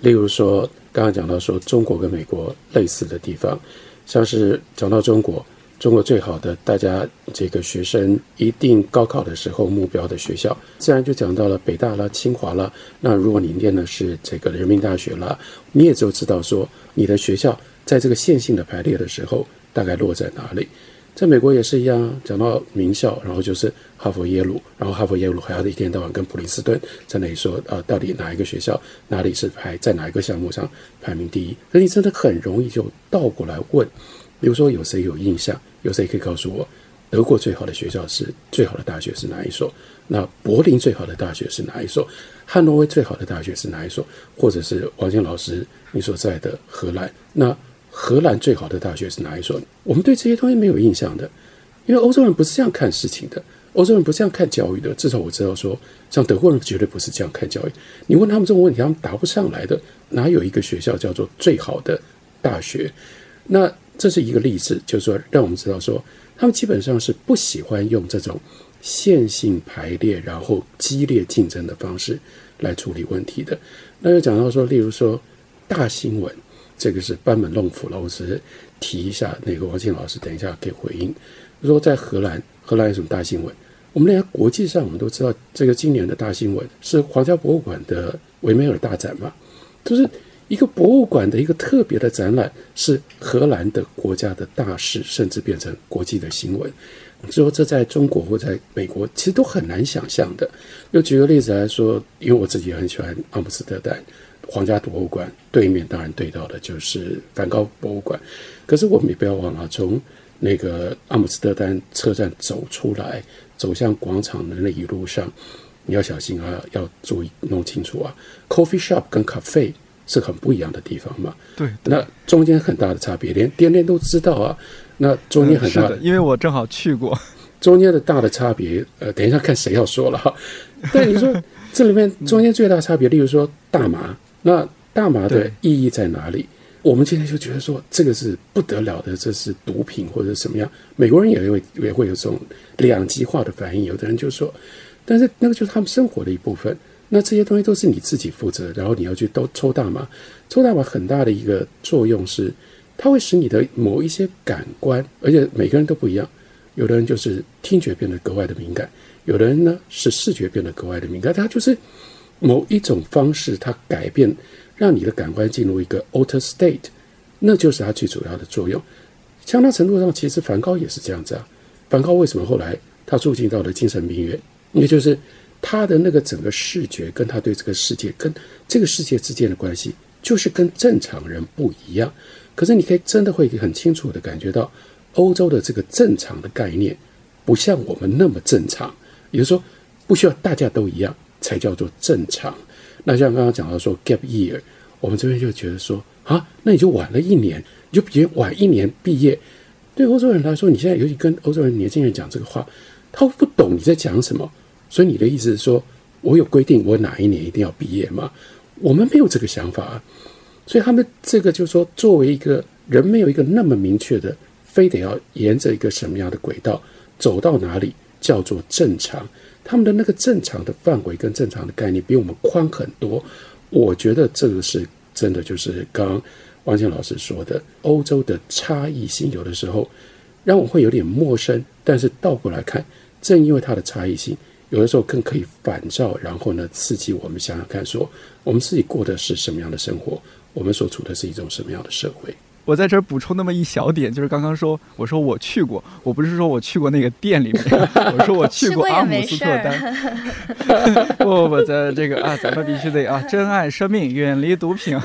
例如说刚刚讲到说中国跟美国类似的地方，像是讲到中国，中国最好的大家这个学生一定高考的时候目标的学校，自然就讲到了北大了、清华了。那如果你念的是这个人民大学了，你也就知道说你的学校在这个线性的排列的时候大概落在哪里。在美国也是一样，讲到名校，然后就是哈佛、耶鲁，然后哈佛、耶鲁还要一天到晚跟普林斯顿在那里说，呃，到底哪一个学校哪里是排在哪一个项目上排名第一？那你真的很容易就倒过来问，比如说有谁有印象？有谁可以告诉我，德国最好的学校是最好的大学是哪一所？那柏林最好的大学是哪一所？汉诺威最好的大学是哪一所？或者是王健老师你所在的荷兰那？荷兰最好的大学是哪一所？我们对这些东西没有印象的，因为欧洲人不是这样看事情的。欧洲人不是这样看教育的。至少我知道说，像德国人绝对不是这样看教育。你问他们这种问题，他们答不上来的。哪有一个学校叫做最好的大学？那这是一个例子，就是说让我们知道说，他们基本上是不喜欢用这种线性排列，然后激烈竞争的方式来处理问题的。那又讲到说，例如说大新闻。这个是班门弄斧了，我只是提一下。那个王庆老师，等一下可以回应。说在荷兰，荷兰有什么大新闻？我们连国际上我们都知道，这个今年的大新闻是皇家博物馆的维梅尔大展嘛，就是一个博物馆的一个特别的展览，是荷兰的国家的大事，甚至变成国际的新闻。说这在中国或在美国，其实都很难想象的。又举个例子来说，因为我自己很喜欢阿姆斯特丹。皇家博物馆对面当然对到的就是梵高博物馆，可是我们也不要忘了，从那个阿姆斯特丹车站走出来，走向广场的那一路上，你要小心啊，要注意弄清楚啊。Coffee shop 跟 cafe 是很不一样的地方嘛？对，那中间很大的差别，连店店都知道啊。那中间很大的，因为我正好去过，中间的大的差别，呃，等一下看谁要说了哈。但你说这里面中间最大差别，例如说大麻。那大麻的意义在哪里？我们今天就觉得说这个是不得了的，这是毒品或者什么样？美国人也会也会有这种两极化的反应。有的人就说，但是那个就是他们生活的一部分。那这些东西都是你自己负责，然后你要去都抽大麻。抽大麻很大的一个作用是，它会使你的某一些感官，而且每个人都不一样。有的人就是听觉变得格外的敏感，有的人呢是视觉变得格外的敏感。它就是。某一种方式，它改变，让你的感官进入一个 alter state，那就是它最主要的作用。相当程度上，其实梵高也是这样子啊。梵高为什么后来他住进到了精神病院？也就是他的那个整个视觉，跟他对这个世界，跟这个世界之间的关系，就是跟正常人不一样。可是你可以真的会很清楚的感觉到，欧洲的这个正常的概念不像我们那么正常，也就是说，不需要大家都一样才叫做正常。那像刚刚讲到说 gap year，我们这边就觉得说啊，那你就晚了一年，你就比晚一年毕业。对欧洲人来说，你现在尤其跟欧洲人年轻人讲这个话，他不懂你在讲什么。所以你的意思是说，我有规定我哪一年一定要毕业吗？我们没有这个想法啊。所以他们这个就是说，作为一个人，没有一个那么明确的，非得要沿着一个什么样的轨道走到哪里叫做正常。他们的那个正常的范围跟正常的概念比我们宽很多。我觉得这个是真的，就是刚刚王健老师说的，欧洲的差异性有的时候让我会有点陌生。但是倒过来看，正因为它的差异性，有的时候更可以反照，然后呢刺激我们想想看，说我们自己过的是什么样的生活。我们所处的是一种什么样的社会？我在这儿补充那么一小点，就是刚刚说，我说我去过，我不是说我去过那个店里面，我说我去过阿姆斯特丹。不不不，在这个啊，咱们必须得啊，珍爱生命，远离毒品。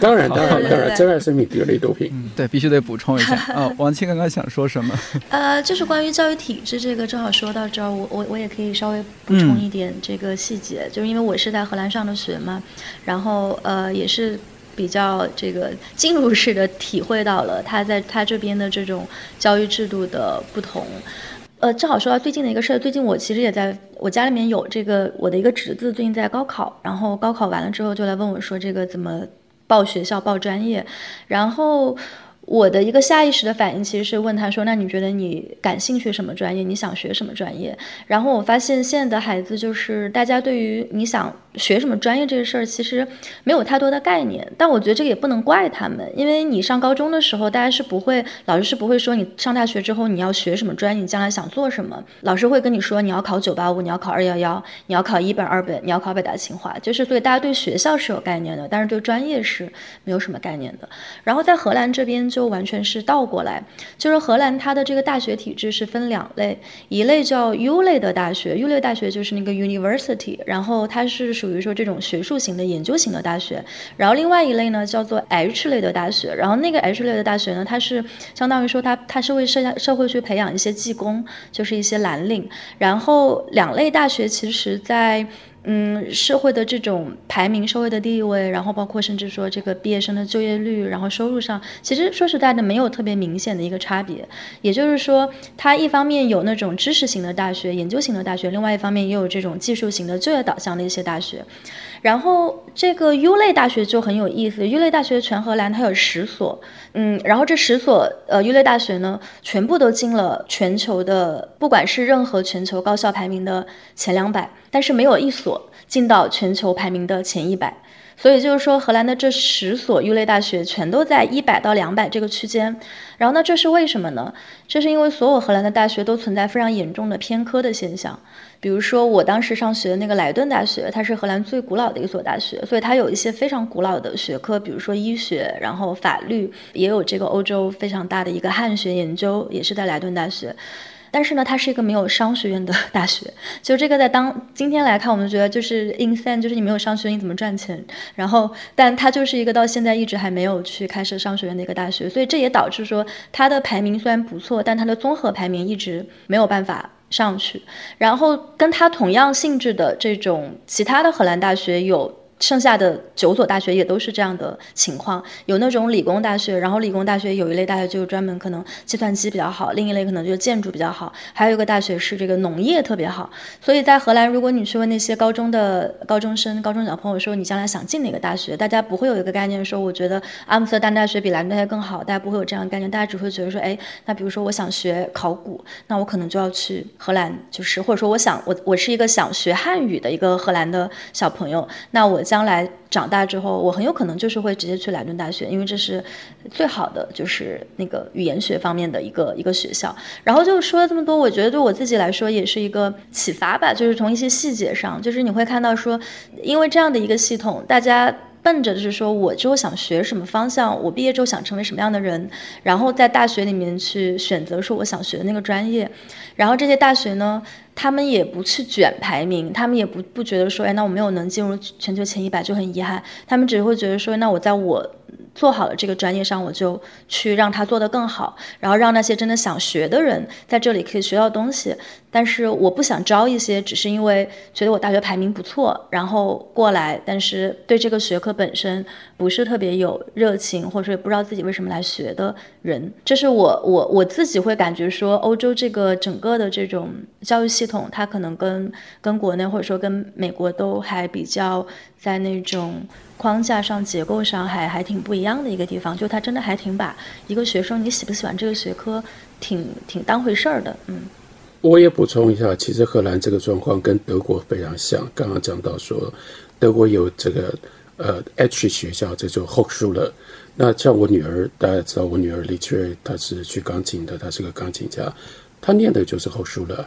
当然当然当然，珍爱生命，远离毒品。嗯，对，必须得补充一下啊。王青刚刚想说什么？呃，就是关于教育体制这个，正好说到这儿，我我我也可以稍微补充一点这个细节，就是因为我是在荷兰上的学嘛，然后呃也是。比较这个进入式的体会到了他在他这边的这种教育制度的不同，呃，正好说到最近的一个事儿，最近我其实也在我家里面有这个我的一个侄子最近在高考，然后高考完了之后就来问我说这个怎么报学校报专业，然后。我的一个下意识的反应其实是问他说：“那你觉得你感兴趣什么专业？你想学什么专业？”然后我发现现在的孩子就是大家对于你想学什么专业这个事儿其实没有太多的概念。但我觉得这个也不能怪他们，因为你上高中的时候，大家是不会，老师是不会说你上大学之后你要学什么专业，你将来想做什么。老师会跟你说你要考九八五，你要考二幺幺，你要考一本二本，你要考北大清华。就是所以大家对学校是有概念的，但是对专业是没有什么概念的。然后在荷兰这边就。完全是倒过来，就是荷兰它的这个大学体制是分两类，一类叫 U 类的大学，U 类大学就是那个 University，然后它是属比如说这种学术型的研究型的大学，然后另外一类呢叫做 H 类的大学，然后那个 H 类的大学呢，它是相当于说它它是为社社会去培养一些技工，就是一些蓝领，然后两类大学其实在。嗯，社会的这种排名、社会的地位，然后包括甚至说这个毕业生的就业率，然后收入上，其实说实在的，没有特别明显的一个差别。也就是说，它一方面有那种知识型的大学、研究型的大学，另外一方面也有这种技术型的就业导向的一些大学。然后这个 U 类大学就很有意思，U 类大学全荷兰它有十所，嗯，然后这十所呃 U 类大学呢，全部都进了全球的，不管是任何全球高校排名的前两百，但是没有一所进到全球排名的前一百。所以就是说，荷兰的这十所 U 类大学全都在一百到两百这个区间。然后呢，这是为什么呢？这是因为所有荷兰的大学都存在非常严重的偏科的现象。比如说，我当时上学的那个莱顿大学，它是荷兰最古老的一所大学，所以它有一些非常古老的学科，比如说医学，然后法律，也有这个欧洲非常大的一个汉学研究，也是在莱顿大学。但是呢，它是一个没有商学院的大学，就这个在当今天来看，我们觉得就是 insane，就是你没有商学院你怎么赚钱？然后，但它就是一个到现在一直还没有去开设商学院的一个大学，所以这也导致说它的排名虽然不错，但它的综合排名一直没有办法上去。然后跟它同样性质的这种其他的荷兰大学有。剩下的九所大学也都是这样的情况，有那种理工大学，然后理工大学有一类大学就是专门可能计算机比较好，另一类可能就是建筑比较好，还有一个大学是这个农业特别好。所以在荷兰，如果你去问那些高中的高中生、高中小朋友说你将来想进哪个大学，大家不会有一个概念说我觉得阿姆斯特丹大学比莱顿大学更好，大家不会有这样的概念，大家只会觉得说，哎，那比如说我想学考古，那我可能就要去荷兰，就是或者说我想我我是一个想学汉语的一个荷兰的小朋友，那我。将来长大之后，我很有可能就是会直接去莱顿大学，因为这是最好的，就是那个语言学方面的一个一个学校。然后就说了这么多，我觉得对我自己来说也是一个启发吧，就是从一些细节上，就是你会看到说，因为这样的一个系统，大家。奔着就是说，我之后想学什么方向，我毕业之后想成为什么样的人，然后在大学里面去选择说我想学的那个专业，然后这些大学呢，他们也不去卷排名，他们也不不觉得说，哎，那我没有能进入全球前一百就很遗憾，他们只会觉得说，那我在我。做好了这个专业上，我就去让他做得更好，然后让那些真的想学的人在这里可以学到东西。但是我不想招一些只是因为觉得我大学排名不错，然后过来，但是对这个学科本身不是特别有热情，或者也不知道自己为什么来学的人。这是我我我自己会感觉说，欧洲这个整个的这种教育系统，它可能跟跟国内或者说跟美国都还比较在那种。框架上、结构上还还挺不一样的一个地方，就他真的还挺把一个学生你喜不喜欢这个学科，挺挺当回事儿的。嗯，我也补充一下，其实荷兰这个状况跟德国非常像。刚刚讲到说，德国有这个呃 H 学校，这就 Hochschule。那像我女儿，大家知道我女儿李翠，她是学钢琴的，她是个钢琴家，她念的就是 Hochschule。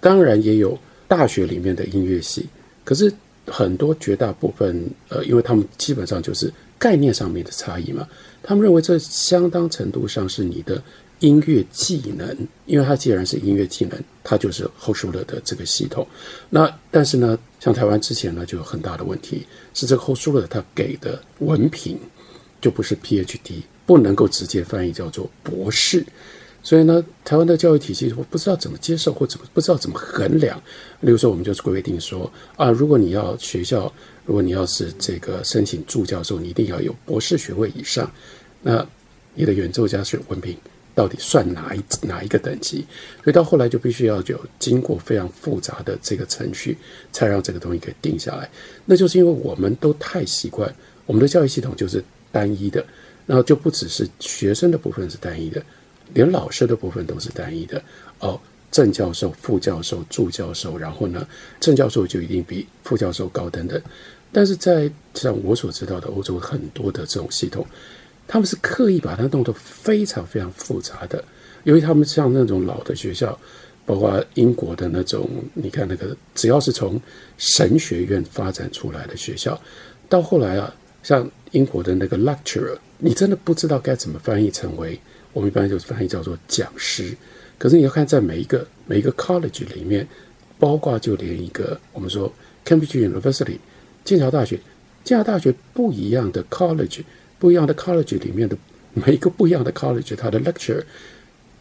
当然也有大学里面的音乐系，可是。很多绝大部分，呃，因为他们基本上就是概念上面的差异嘛，他们认为这相当程度上是你的音乐技能，因为它既然是音乐技能，它就是后舒勒的这个系统。那但是呢，像台湾之前呢就有很大的问题，是这个后舒勒他给的文凭就不是 PhD，不能够直接翻译叫做博士。所以呢，台湾的教育体系我不知道怎么接受，或怎么不知道怎么衡量。例如说，我们就规定说啊，如果你要学校，如果你要是这个申请助教授，你一定要有博士学位以上。那你的演奏家是文凭到底算哪一哪一个等级？所以到后来就必须要有经过非常复杂的这个程序，才让这个东西给定下来。那就是因为我们都太习惯我们的教育系统就是单一的，然后就不只是学生的部分是单一的。连老师的部分都是单一的哦，正教授、副教授、助教授，然后呢，正教授就一定比副教授高等等。但是在像我所知道的欧洲很多的这种系统，他们是刻意把它弄得非常非常复杂的。由于他们像那种老的学校，包括英国的那种，你看那个只要是从神学院发展出来的学校，到后来啊，像英国的那个 lecturer，你真的不知道该怎么翻译成为。我们一般就翻译叫做讲师，可是你要看在每一个每一个 college 里面，包括就连一个我们说 Cambridge University 剑桥大学，剑桥大学不一样的 college，不一样的 college 里面的每一个不一样的 college，它的 lecture，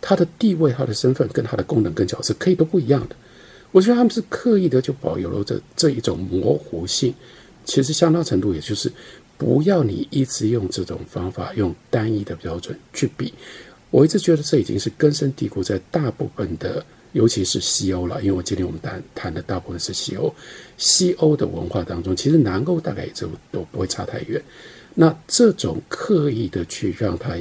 它的地位、它的身份跟它的功能跟角色可以都不一样的。我觉得他们是刻意的就保留了这这一种模糊性，其实相当程度也就是。不要你一直用这种方法，用单一的标准去比。我一直觉得这已经是根深蒂固在大部分的，尤其是西欧了。因为我今天我们谈谈的大部分是西欧，西欧的文化当中，其实南欧大概也就都不会差太远。那这种刻意的去让它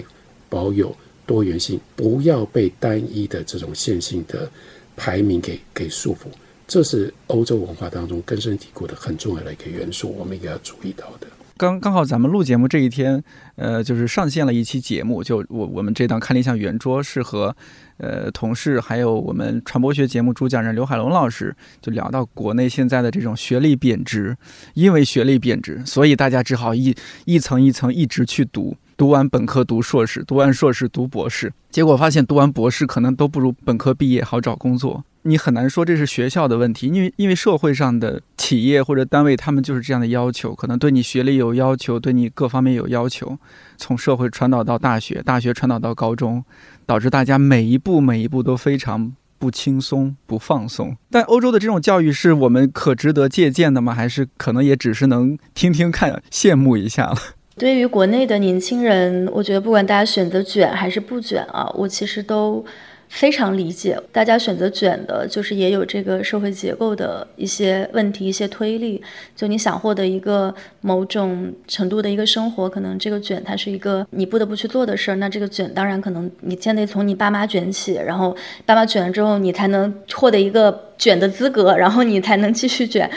保有多元性，不要被单一的这种线性的排名给给束缚，这是欧洲文化当中根深蒂固的很重要的一个元素，我们也要注意到的。刚刚好，咱们录节目这一天，呃，就是上线了一期节目，就我我们这档看理想圆桌是和，呃，同事还有我们传播学节目主讲人刘海龙老师，就聊到国内现在的这种学历贬值，因为学历贬值，所以大家只好一一层一层一直去读，读完本科读硕士，读完硕士读博士，结果发现读完博士可能都不如本科毕业好找工作。你很难说这是学校的问题，因为因为社会上的企业或者单位，他们就是这样的要求，可能对你学历有要求，对你各方面有要求，从社会传导到大学，大学传导到高中，导致大家每一步每一步都非常不轻松、不放松。但欧洲的这种教育是我们可值得借鉴的吗？还是可能也只是能听听看、羡慕一下了？对于国内的年轻人，我觉得不管大家选择卷还是不卷啊，我其实都。非常理解，大家选择卷的，就是也有这个社会结构的一些问题、一些推力。就你想获得一个某种程度的一个生活，可能这个卷它是一个你不得不去做的事儿。那这个卷当然可能你先得从你爸妈卷起，然后爸妈卷了之后，你才能获得一个卷的资格，然后你才能继续卷。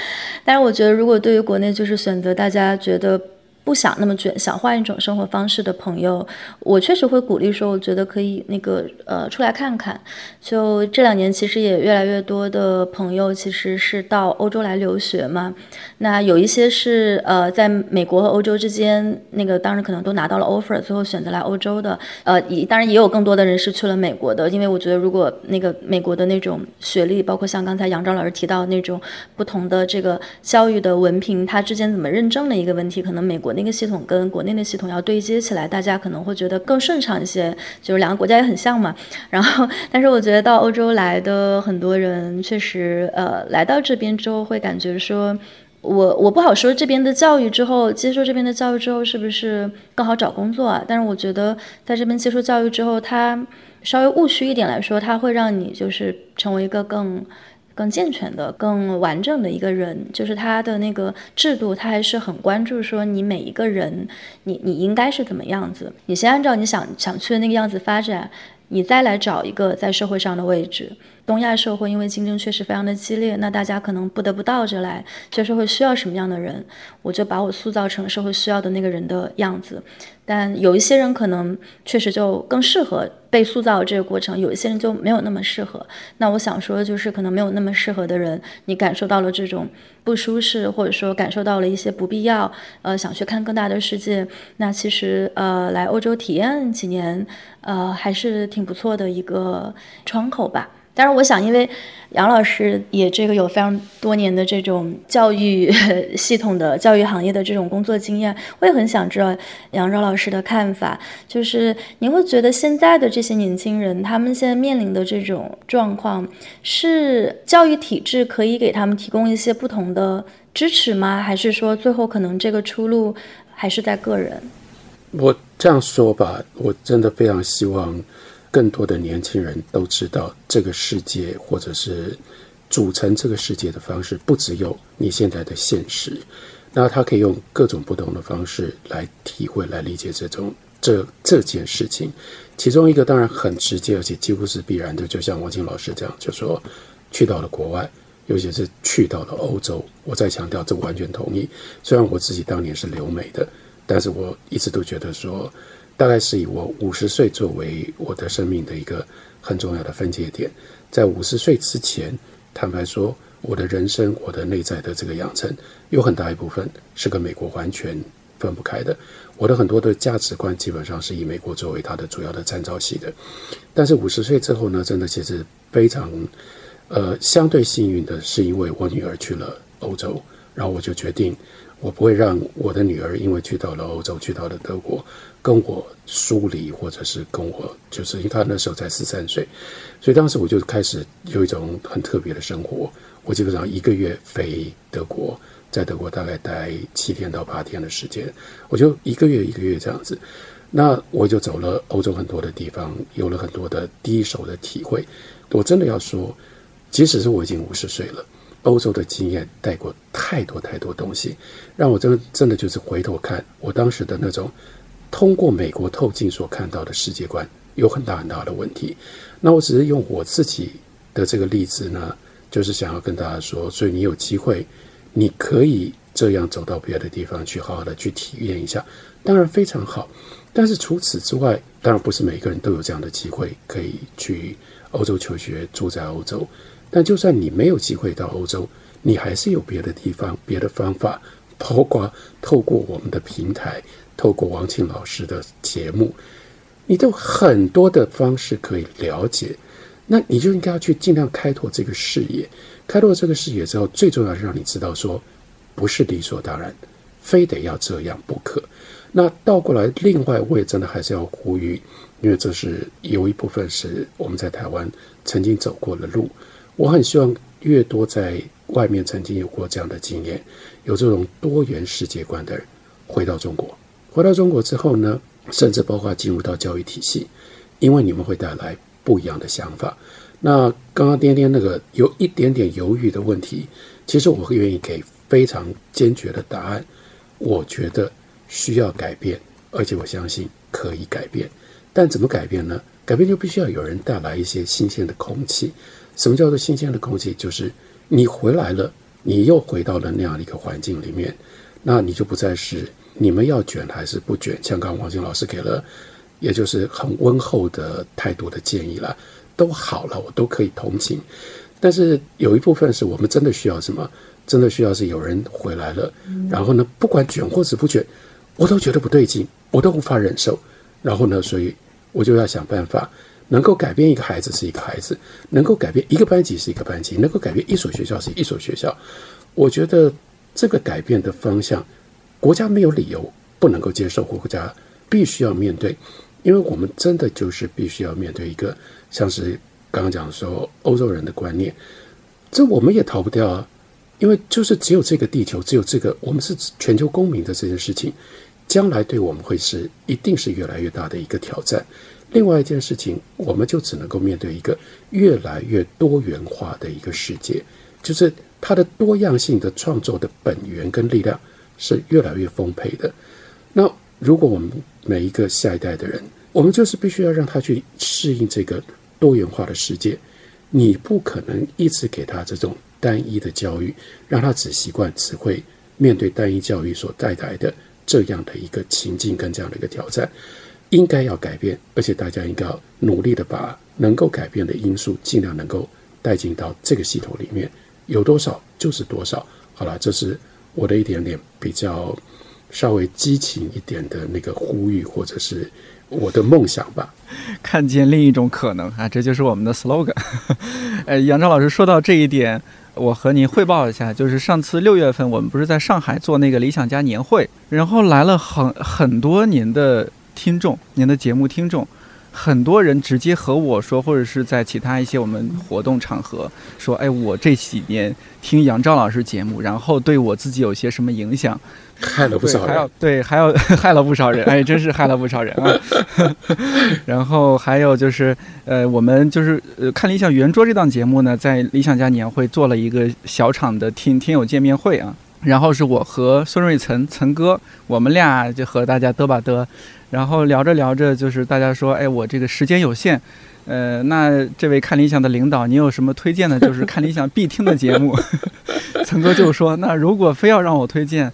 但是我觉得，如果对于国内就是选择大家觉得。不想那么卷，想换一种生活方式的朋友，我确实会鼓励说，我觉得可以那个呃出来看看。就这两年，其实也越来越多的朋友其实是到欧洲来留学嘛。那有一些是呃在美国和欧洲之间，那个当时可能都拿到了 offer，最后选择来欧洲的。呃，也当然也有更多的人是去了美国的，因为我觉得如果那个美国的那种学历，包括像刚才杨钊老师提到那种不同的这个教育的文凭，它之间怎么认证的一个问题，可能美国。国内的系统跟国内的系统要对接起来，大家可能会觉得更顺畅一些，就是两个国家也很像嘛。然后，但是我觉得到欧洲来的很多人，确实，呃，来到这边之后会感觉说。我我不好说这边的教育之后接受这边的教育之后是不是更好找工作啊？但是我觉得在这边接受教育之后，它稍微务虚一点来说，它会让你就是成为一个更更健全的、更完整的一个人。就是他的那个制度，他还是很关注说你每一个人，你你应该是怎么样子，你先按照你想想去的那个样子发展，你再来找一个在社会上的位置。东亚社会因为竞争确实非常的激烈，那大家可能不得不倒着来。这社会需要什么样的人，我就把我塑造成社会需要的那个人的样子。但有一些人可能确实就更适合被塑造这个过程，有一些人就没有那么适合。那我想说，就是可能没有那么适合的人，你感受到了这种不舒适，或者说感受到了一些不必要，呃，想去看更大的世界。那其实呃，来欧洲体验几年，呃，还是挺不错的一个窗口吧。但是我想，因为杨老师也这个有非常多年的这种教育 系统的教育行业的这种工作经验，我也很想知道杨钊老师的看法。就是您会觉得现在的这些年轻人，他们现在面临的这种状况，是教育体制可以给他们提供一些不同的支持吗？还是说最后可能这个出路还是在个人？我这样说吧，我真的非常希望。更多的年轻人都知道，这个世界或者是组成这个世界的方式，不只有你现在的现实。那他可以用各种不同的方式来体会、来理解这种这这件事情。其中一个当然很直接，而且几乎是必然的，就像王晶老师这样，就说去到了国外，尤其是去到了欧洲。我再强调，这完全同意。虽然我自己当年是留美的，但是我一直都觉得说。大概是以我五十岁作为我的生命的一个很重要的分界点，在五十岁之前，坦白说，我的人生、我的内在的这个养成，有很大一部分是跟美国完全分不开的。我的很多的价值观基本上是以美国作为它的主要的参照系的。但是五十岁之后呢，真的其实非常，呃，相对幸运的是，因为我女儿去了欧洲，然后我就决定。我不会让我的女儿因为去到了欧洲，去到了德国，跟我疏离，或者是跟我，就是因为他那时候才十三岁，所以当时我就开始有一种很特别的生活。我基本上一个月飞德国，在德国大概待七天到八天的时间，我就一个月一个月这样子。那我就走了欧洲很多的地方，有了很多的第一手的体会。我真的要说，即使是我已经五十岁了。欧洲的经验带过太多太多东西，让我真的真的就是回头看我当时的那种通过美国透镜所看到的世界观有很大很大的问题。那我只是用我自己的这个例子呢，就是想要跟大家说，所以你有机会，你可以这样走到别的地方去，好好的去体验一下，当然非常好。但是除此之外，当然不是每个人都有这样的机会可以去欧洲求学，住在欧洲。但就算你没有机会到欧洲，你还是有别的地方、别的方法，包括透过我们的平台，透过王庆老师的节目，你都很多的方式可以了解。那你就应该要去尽量开拓这个视野。开拓这个视野之后，最重要是让你知道说，不是理所当然，非得要这样不可。那倒过来，另外我也真的还是要呼吁，因为这是有一部分是我们在台湾曾经走过的路。我很希望越多在外面曾经有过这样的经验，有这种多元世界观的人回到中国，回到中国之后呢，甚至包括进入到教育体系，因为你们会带来不一样的想法。那刚刚颠颠那个有一点点犹豫的问题，其实我会愿意给非常坚决的答案。我觉得需要改变，而且我相信可以改变。但怎么改变呢？改变就必须要有人带来一些新鲜的空气。什么叫做新鲜的空气？就是你回来了，你又回到了那样的一个环境里面，那你就不再是你们要卷还是不卷。像刚王晶老师给了，也就是很温厚的态度的建议了，都好了，我都可以同情。但是有一部分是我们真的需要什么？真的需要是有人回来了，然后呢，不管卷或者不卷，我都觉得不对劲，我都无法忍受。然后呢，所以我就要想办法。能够改变一个孩子是一个孩子，能够改变一个班级是一个班级，能够改变一所学校是一所学校。我觉得这个改变的方向，国家没有理由不能够接受，国家必须要面对，因为我们真的就是必须要面对一个像是刚刚讲说欧洲人的观念，这我们也逃不掉啊，因为就是只有这个地球，只有这个我们是全球公民的这件事情，将来对我们会是一定是越来越大的一个挑战。另外一件事情，我们就只能够面对一个越来越多元化的一个世界，就是它的多样性的创作的本源跟力量是越来越丰沛的。那如果我们每一个下一代的人，我们就是必须要让他去适应这个多元化的世界，你不可能一直给他这种单一的教育，让他只习惯只会面对单一教育所带来的这样的一个情境跟这样的一个挑战。应该要改变，而且大家应该要努力的把能够改变的因素尽量能够带进到这个系统里面，有多少就是多少。好了，这是我的一点点比较稍微激情一点的那个呼吁，或者是我的梦想吧。看见另一种可能啊，这就是我们的 slogan。呃，杨照老师说到这一点，我和您汇报一下，就是上次六月份我们不是在上海做那个理想家年会，然后来了很很多您的。听众，您的节目听众，很多人直接和我说，或者是在其他一些我们活动场合说，哎，我这几年听杨照老师节目，然后对我自己有些什么影响，害了不少人，对，还有害了不少人，哎，真是害了不少人啊。然后还有就是，呃，我们就是呃看理想圆桌这档节目呢，在理想家年会做了一个小场的听听友见面会啊，然后是我和孙瑞岑岑哥，我们俩就和大家嘚吧嘚。然后聊着聊着，就是大家说，哎，我这个时间有限，呃，那这位看理想的领导，你有什么推荐的？就是看理想必听的节目。岑哥就说，那如果非要让我推荐，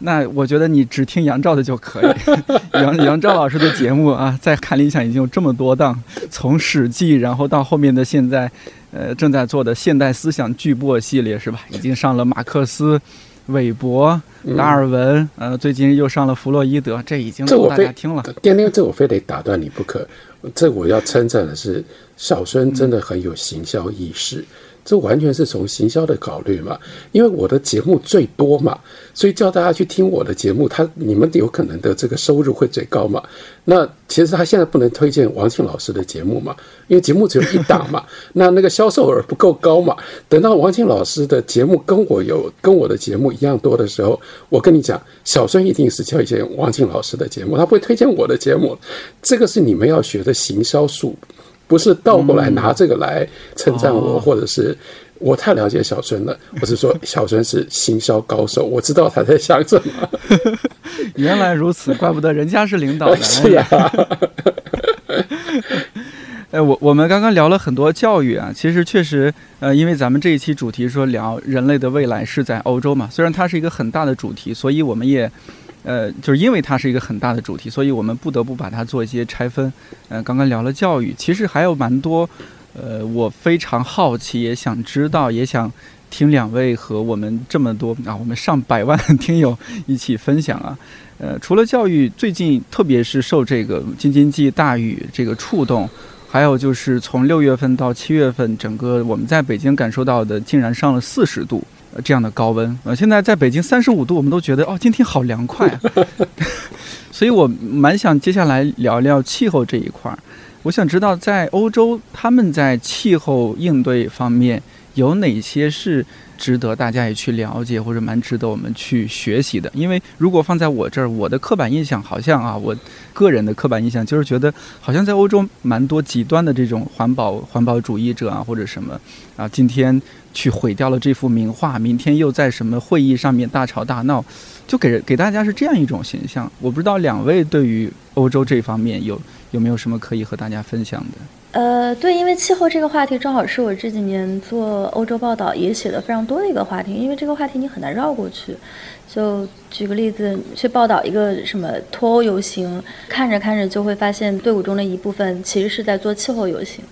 那我觉得你只听杨照的就可以。杨杨照老师的节目啊，在看理想已经有这么多档，从《史记》，然后到后面的现在，呃，正在做的现代思想巨擘系列是吧？已经上了马克思。韦伯、达尔文，呃，最近又上了弗洛伊德，这已经够大家听了。颠颠，这我非得打断你不可。这我要称赞的是，小孙真的很有行销意识。这完全是从行销的考虑嘛，因为我的节目最多嘛，所以叫大家去听我的节目，他你们有可能的这个收入会最高嘛。那其实他现在不能推荐王庆老师的节目嘛，因为节目只有一档嘛，那那个销售额不够高嘛。等到王庆老师的节目跟我有跟我的节目一样多的时候，我跟你讲，小孙一定是推荐王庆老师的节目，他不会推荐我的节目。这个是你们要学的行销术。不是倒过来拿这个来称赞我，或者是我太了解小孙了。我是说，小孙是行销高手，我知道他在想什么。原来如此，怪不得人家是领导。是呀。哎，我我们刚刚聊了很多教育啊，其实确实，呃，因为咱们这一期主题说聊人类的未来是在欧洲嘛，虽然它是一个很大的主题，所以我们也。呃，就是因为它是一个很大的主题，所以我们不得不把它做一些拆分。呃，刚刚聊了教育，其实还有蛮多，呃，我非常好奇，也想知道，也想听两位和我们这么多啊，我们上百万听友一起分享啊。呃，除了教育，最近特别是受这个京津冀大雨这个触动，还有就是从六月份到七月份，整个我们在北京感受到的，竟然上了四十度。这样的高温，呃，现在在北京三十五度，我们都觉得哦，今天好凉快。所以我蛮想接下来聊聊气候这一块儿。我想知道，在欧洲，他们在气候应对方面有哪些是。值得大家也去了解，或者蛮值得我们去学习的。因为如果放在我这儿，我的刻板印象好像啊，我个人的刻板印象就是觉得，好像在欧洲蛮多极端的这种环保环保主义者啊，或者什么啊，今天去毁掉了这幅名画，明天又在什么会议上面大吵大闹，就给给大家是这样一种形象。我不知道两位对于欧洲这方面有有没有什么可以和大家分享的。呃，对，因为气候这个话题正好是我这几年做欧洲报道也写的非常多的一个话题，因为这个话题你很难绕过去。就举个例子，去报道一个什么脱欧游行，看着看着就会发现队伍中的一部分其实是在做气候游行，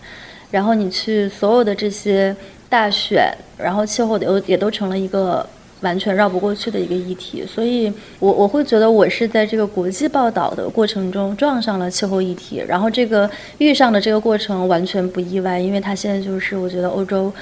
然后你去所有的这些大选，然后气候的也都成了一个。完全绕不过去的一个议题，所以我我会觉得我是在这个国际报道的过程中撞上了气候议题，然后这个遇上的这个过程完全不意外，因为它现在就是我觉得欧洲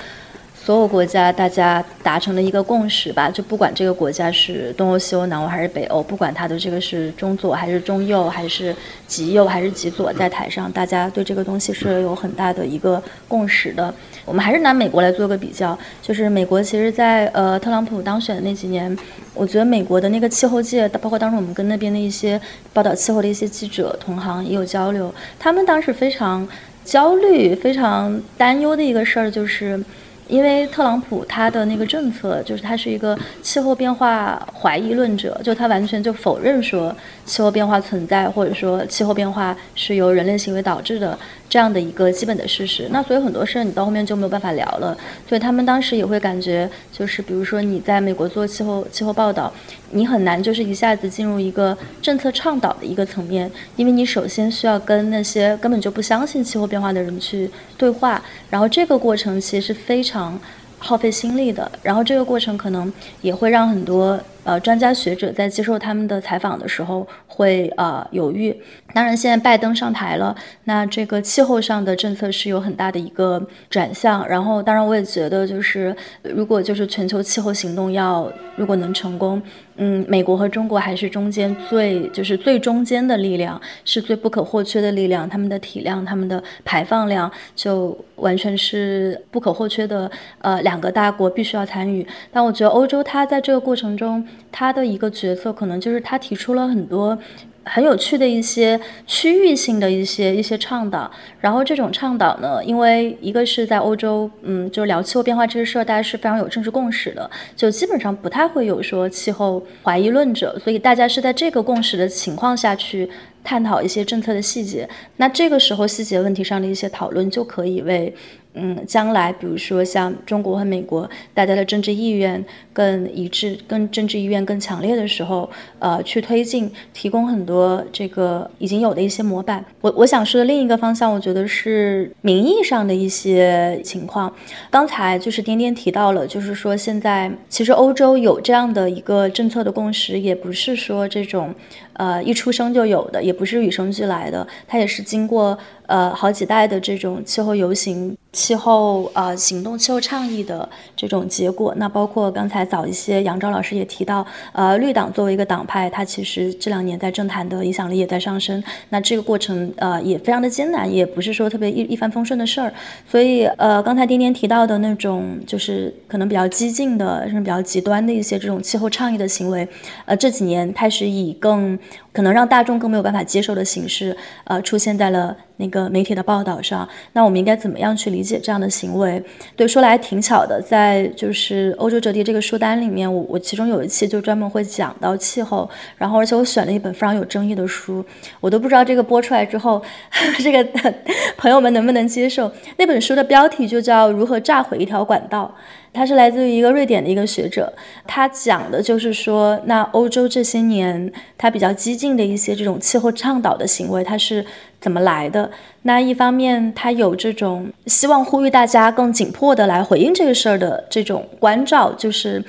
所有国家大家达成了一个共识吧，就不管这个国家是东欧、西欧、南欧还是北欧，不管它的这个是中左还是中右，还是极右还是极左，在台上大家对这个东西是有很大的一个共识的。我们还是拿美国来做个比较，就是美国其实，在呃特朗普当选的那几年，我觉得美国的那个气候界，包括当时我们跟那边的一些报道气候的一些记者同行也有交流，他们当时非常焦虑、非常担忧的一个事儿就是。因为特朗普他的那个政策，就是他是一个气候变化怀疑论者，就他完全就否认说气候变化存在，或者说气候变化是由人类行为导致的。这样的一个基本的事实，那所以很多事儿你到后面就没有办法聊了。所以他们当时也会感觉，就是比如说你在美国做气候气候报道，你很难就是一下子进入一个政策倡导的一个层面，因为你首先需要跟那些根本就不相信气候变化的人去对话，然后这个过程其实是非常耗费心力的，然后这个过程可能也会让很多。呃，专家学者在接受他们的采访的时候会呃犹豫。当然，现在拜登上台了，那这个气候上的政策是有很大的一个转向。然后，当然我也觉得，就是如果就是全球气候行动要如果能成功，嗯，美国和中国还是中间最就是最中间的力量，是最不可或缺的力量。他们的体量、他们的排放量就完全是不可或缺的。呃，两个大国必须要参与。但我觉得欧洲它在这个过程中。他的一个角色可能就是他提出了很多很有趣的一些区域性的一些一些倡导，然后这种倡导呢，因为一个是在欧洲，嗯，就是聊气候变化这个事儿，大家是非常有政治共识的，就基本上不太会有说气候怀疑论者，所以大家是在这个共识的情况下去探讨一些政策的细节，那这个时候细节问题上的一些讨论就可以为。嗯，将来比如说像中国和美国，大家的政治意愿更一致，更政治意愿更强烈的时候，呃，去推进，提供很多这个已经有的一些模板。我我想说的另一个方向，我觉得是名义上的一些情况。刚才就是颠颠提到了，就是说现在其实欧洲有这样的一个政策的共识，也不是说这种。呃，一出生就有的，也不是与生俱来的，它也是经过呃好几代的这种气候游行、气候呃行动、气候倡议的这种结果。那包括刚才早一些，杨钊老师也提到，呃，绿党作为一个党派，它其实这两年在政坛的影响力也在上升。那这个过程呃也非常的艰难，也不是说特别一一帆风顺的事儿。所以呃，刚才丁丁提到的那种，就是可能比较激进的，甚至比较极端的一些这种气候倡议的行为，呃，这几年开始以更可能让大众更没有办法接受的形式，呃，出现在了那个媒体的报道上。那我们应该怎么样去理解这样的行为？对，说来挺巧的，在就是欧洲折叠这个书单里面，我我其中有一期就专门会讲到气候，然后而且我选了一本非常有争议的书，我都不知道这个播出来之后，这个朋友们能不能接受。那本书的标题就叫《如何炸毁一条管道》。他是来自于一个瑞典的一个学者，他讲的就是说，那欧洲这些年他比较激进的一些这种气候倡导的行为，他是怎么来的？那一方面，他有这种希望呼吁大家更紧迫的来回应这个事儿的这种关照，就是。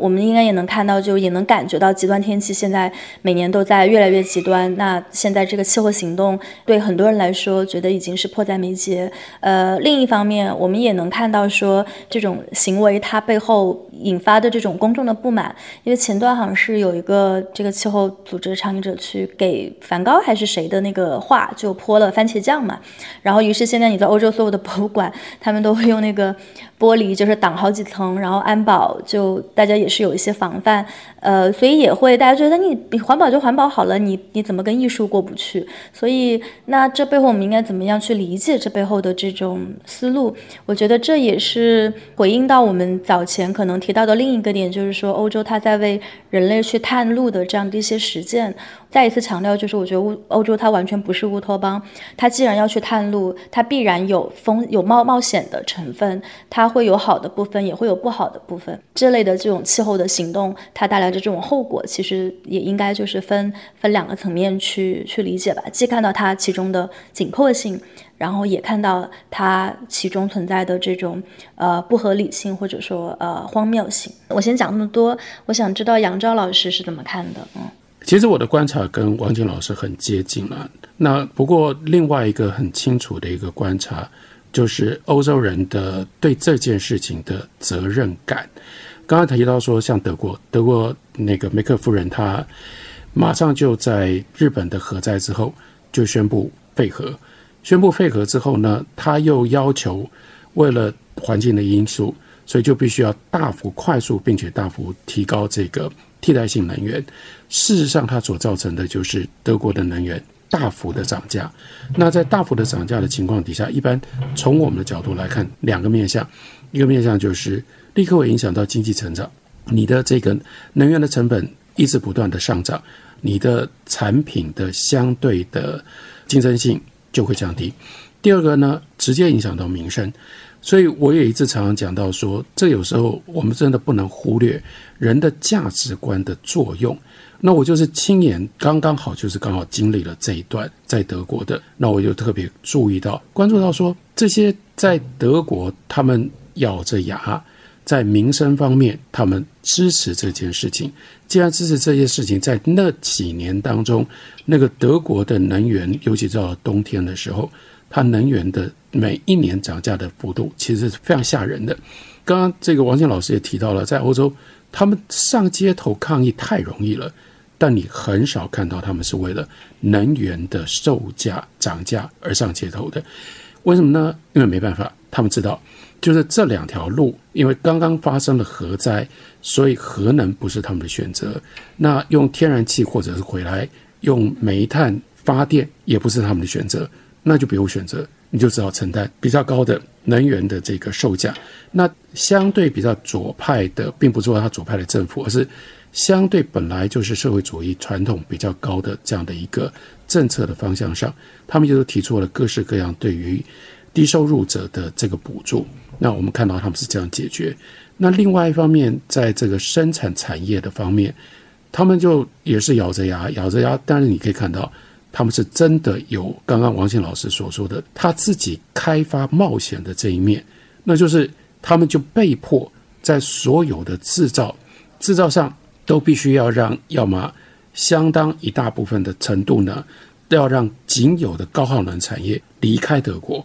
我们应该也能看到，就也能感觉到极端天气现在每年都在越来越极端。那现在这个气候行动对很多人来说，觉得已经是迫在眉睫。呃，另一方面，我们也能看到说这种行为它背后引发的这种公众的不满。因为前段好像是有一个这个气候组织倡议者去给梵高还是谁的那个画就泼了番茄酱嘛，然后于是现在你在欧洲所有的博物馆，他们都会用那个。玻璃就是挡好几层，然后安保就大家也是有一些防范，呃，所以也会大家觉得你你环保就环保好了，你你怎么跟艺术过不去？所以那这背后我们应该怎么样去理解这背后的这种思路？我觉得这也是回应到我们早前可能提到的另一个点，就是说欧洲它在为人类去探路的这样的一些实践。再一次强调，就是我觉得乌欧洲它完全不是乌托邦，它既然要去探路，它必然有风有冒冒险的成分，它会有好的部分，也会有不好的部分。这类的这种气候的行动，它带来的这种后果，其实也应该就是分分两个层面去去理解吧。既看到它其中的紧迫性，然后也看到它其中存在的这种呃不合理性或者说呃荒谬性。我先讲那么多，我想知道杨钊老师是怎么看的，嗯。其实我的观察跟王晶老师很接近了。那不过另外一个很清楚的一个观察，就是欧洲人的对这件事情的责任感。刚刚提到说，像德国，德国那个梅克夫人，她马上就在日本的核灾之后就宣布废核。宣布废核之后呢，他又要求为了环境的因素，所以就必须要大幅、快速并且大幅提高这个替代性能源。事实上，它所造成的就是德国的能源大幅的涨价。那在大幅的涨价的情况底下，一般从我们的角度来看，两个面向，一个面向就是立刻会影响到经济成长，你的这个能源的成本一直不断的上涨，你的产品的相对的竞争性。就会降低。第二个呢，直接影响到民生，所以我也一直常常讲到说，这有时候我们真的不能忽略人的价值观的作用。那我就是亲眼刚刚好，就是刚好经历了这一段在德国的，那我就特别注意到、关注到说，这些在德国他们咬着牙在民生方面，他们支持这件事情。既然支持这些事情，在那几年当中，那个德国的能源，尤其到了冬天的时候，它能源的每一年涨价的幅度其实是非常吓人的。刚刚这个王健老师也提到了，在欧洲，他们上街头抗议太容易了，但你很少看到他们是为了能源的售价涨价而上街头的。为什么呢？因为没办法，他们知道。就是这两条路，因为刚刚发生了核灾，所以核能不是他们的选择。那用天然气或者是回来用煤炭发电也不是他们的选择，那就别无选择，你就只好承担比较高的能源的这个售价。那相对比较左派的，并不是说他左派的政府，而是相对本来就是社会主义传统比较高的这样的一个政策的方向上，他们就是提出了各式各样对于低收入者的这个补助。那我们看到他们是这样解决。那另外一方面，在这个生产产业的方面，他们就也是咬着牙，咬着牙。但是你可以看到，他们是真的有刚刚王信老师所说的，他自己开发冒险的这一面。那就是他们就被迫在所有的制造制造上都必须要让，要么相当一大部分的程度呢，都要让仅有的高耗能产业离开德国。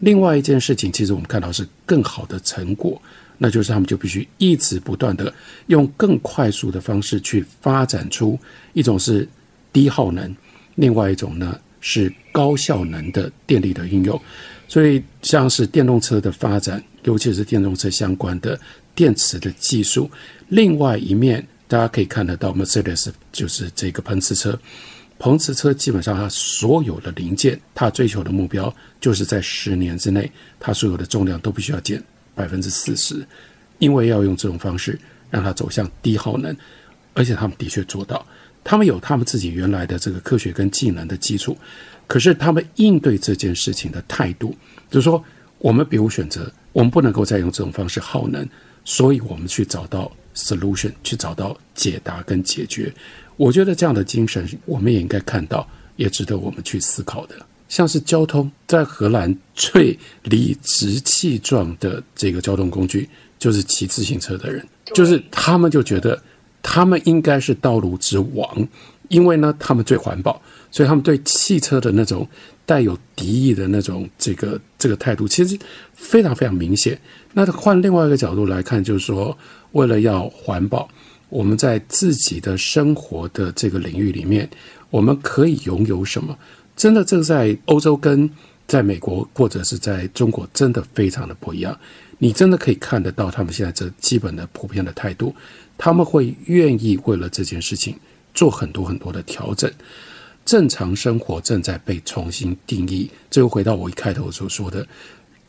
另外一件事情，其实我们看到是更好的成果，那就是他们就必须一直不断的用更快速的方式去发展出一种是低耗能，另外一种呢是高效能的电力的运用。所以像是电动车的发展，尤其是电动车相关的电池的技术，另外一面大家可以看得到，Mercedes 就是这个喷驰车。鹏驰车基本上，它所有的零件，它追求的目标就是在十年之内，它所有的重量都必须要减百分之四十，因为要用这种方式让它走向低耗能，而且他们的确做到，他们有他们自己原来的这个科学跟技能的基础，可是他们应对这件事情的态度，就是说，我们别无选择，我们不能够再用这种方式耗能，所以我们去找到 solution，去找到解答跟解决。我觉得这样的精神，我们也应该看到，也值得我们去思考的。像是交通，在荷兰最理直气壮的这个交通工具，就是骑自行车的人，就是他们就觉得他们应该是道路之王，因为呢，他们最环保，所以他们对汽车的那种带有敌意的那种这个这个态度，其实非常非常明显。那换另外一个角度来看，就是说，为了要环保。我们在自己的生活的这个领域里面，我们可以拥有什么？真的，这个在欧洲跟在美国或者是在中国，真的非常的不一样。你真的可以看得到他们现在这基本的普遍的态度，他们会愿意为了这件事情做很多很多的调整。正常生活正在被重新定义。这又回到我一开头所说的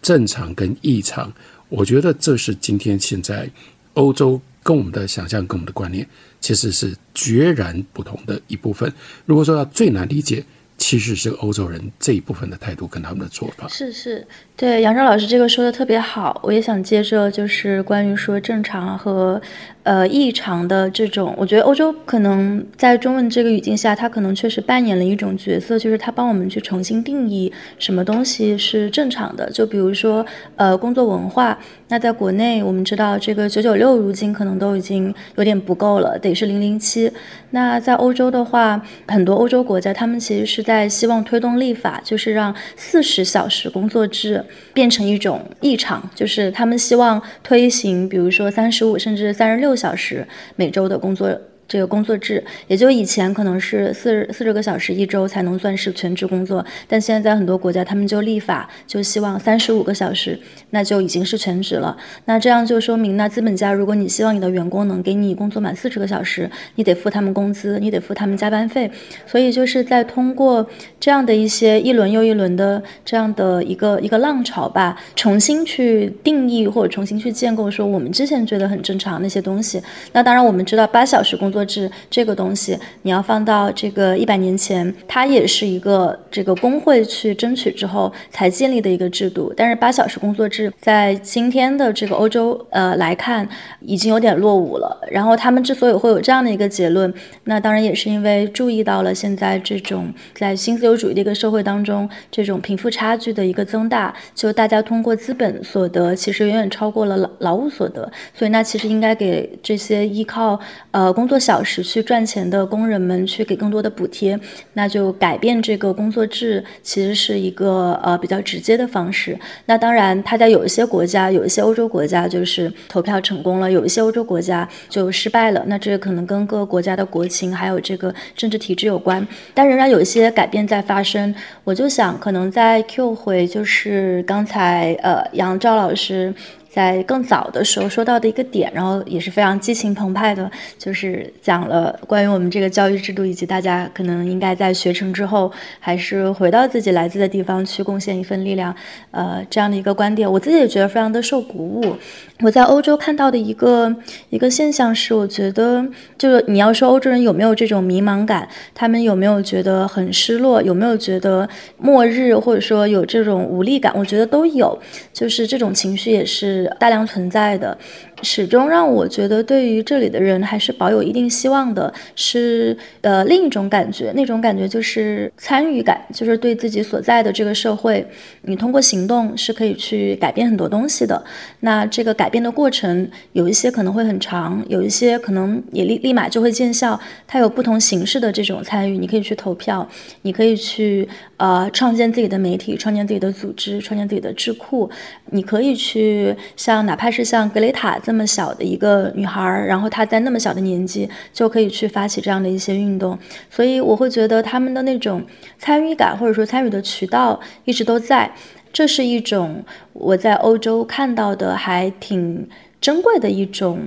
正常跟异常，我觉得这是今天现在欧洲。跟我们的想象、跟我们的观念，其实是决然不同的一部分。如果说要最难理解，其实是欧洲人这一部分的态度跟他们的做法。是是，对杨照老师这个说的特别好，我也想接着就是关于说正常和。呃，异常的这种，我觉得欧洲可能在中文这个语境下，它可能确实扮演了一种角色，就是它帮我们去重新定义什么东西是正常的。就比如说，呃，工作文化。那在国内，我们知道这个九九六如今可能都已经有点不够了，得是零零七。那在欧洲的话，很多欧洲国家，他们其实是在希望推动立法，就是让四十小时工作制变成一种异常，就是他们希望推行，比如说三十五甚至三十六小时每周的工作。这个工作制，也就以前可能是四十四十个小时一周才能算是全职工作，但现在在很多国家，他们就立法，就希望三十五个小时，那就已经是全职了。那这样就说明，那资本家如果你希望你的员工能给你工作满四十个小时，你得付他们工资，你得付他们加班费。所以就是在通过这样的一些一轮又一轮的这样的一个一个浪潮吧，重新去定义或者重新去建构说我们之前觉得很正常那些东西。那当然我们知道八小时工作。制这个东西，你要放到这个一百年前，它也是一个这个工会去争取之后才建立的一个制度。但是八小时工作制在今天的这个欧洲呃来看，已经有点落伍了。然后他们之所以会有这样的一个结论，那当然也是因为注意到了现在这种在新自由主义的一个社会当中，这种贫富差距的一个增大，就大家通过资本所得其实远远超过了劳劳务所得，所以那其实应该给这些依靠呃工作。小时去赚钱的工人们去给更多的补贴，那就改变这个工作制，其实是一个呃比较直接的方式。那当然，它在有一些国家，有一些欧洲国家就是投票成功了，有一些欧洲国家就失败了。那这可能跟各个国家的国情还有这个政治体制有关，但仍然有一些改变在发生。我就想，可能在 Q 回就是刚才呃杨照老师。在更早的时候说到的一个点，然后也是非常激情澎湃的，就是讲了关于我们这个教育制度，以及大家可能应该在学成之后，还是回到自己来自的地方去贡献一份力量，呃，这样的一个观点，我自己也觉得非常的受鼓舞。我在欧洲看到的一个一个现象是，我觉得就是你要说欧洲人有没有这种迷茫感，他们有没有觉得很失落，有没有觉得末日，或者说有这种无力感，我觉得都有，就是这种情绪也是大量存在的。始终让我觉得，对于这里的人还是保有一定希望的，是呃另一种感觉，那种感觉就是参与感，就是对自己所在的这个社会，你通过行动是可以去改变很多东西的。那这个改变的过程，有一些可能会很长，有一些可能也立立马就会见效。它有不同形式的这种参与，你可以去投票，你可以去呃创建自己的媒体，创建自己的组织，创建自己的智库，你可以去像哪怕是像格雷塔。这么小的一个女孩儿，然后她在那么小的年纪就可以去发起这样的一些运动，所以我会觉得他们的那种参与感或者说参与的渠道一直都在，这是一种我在欧洲看到的还挺珍贵的一种。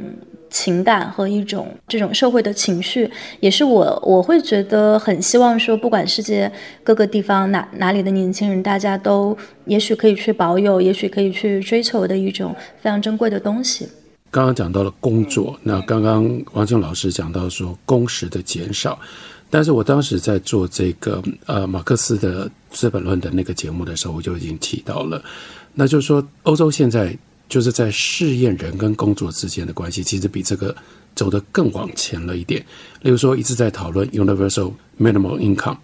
情感和一种这种社会的情绪，也是我我会觉得很希望说，不管世界各个地方哪哪里的年轻人，大家都也许可以去保有，也许可以去追求的一种非常珍贵的东西。刚刚讲到了工作，那刚刚王静老师讲到说工时的减少，但是我当时在做这个呃马克思的《资本论》的那个节目的时候，我就已经提到了，那就是说欧洲现在。就是在试验人跟工作之间的关系，其实比这个走得更往前了一点。例如说，一直在讨论 Universal Minimum Income，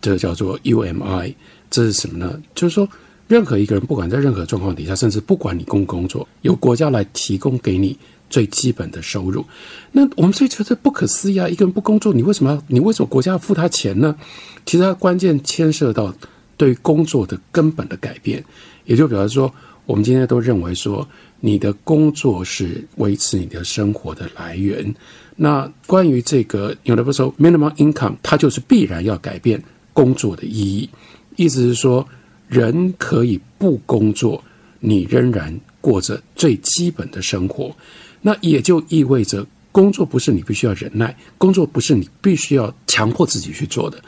这个叫做 UMI，这是什么呢？就是说，任何一个人，不管在任何状况底下，甚至不管你工不工作，由国家来提供给你最基本的收入。那我们所以觉得不可思议啊！一个人不工作，你为什么要？你为什么国家要付他钱呢？其实它关键牵涉到对工作的根本的改变，也就表示说。我们今天都认为说，你的工作是维持你的生活的来源。那关于这个，有的不说 minimum income，它就是必然要改变工作的意义。意思是说，人可以不工作，你仍然过着最基本的生活。那也就意味着，工作不是你必须要忍耐，工作不是你必须要强迫自己去做的。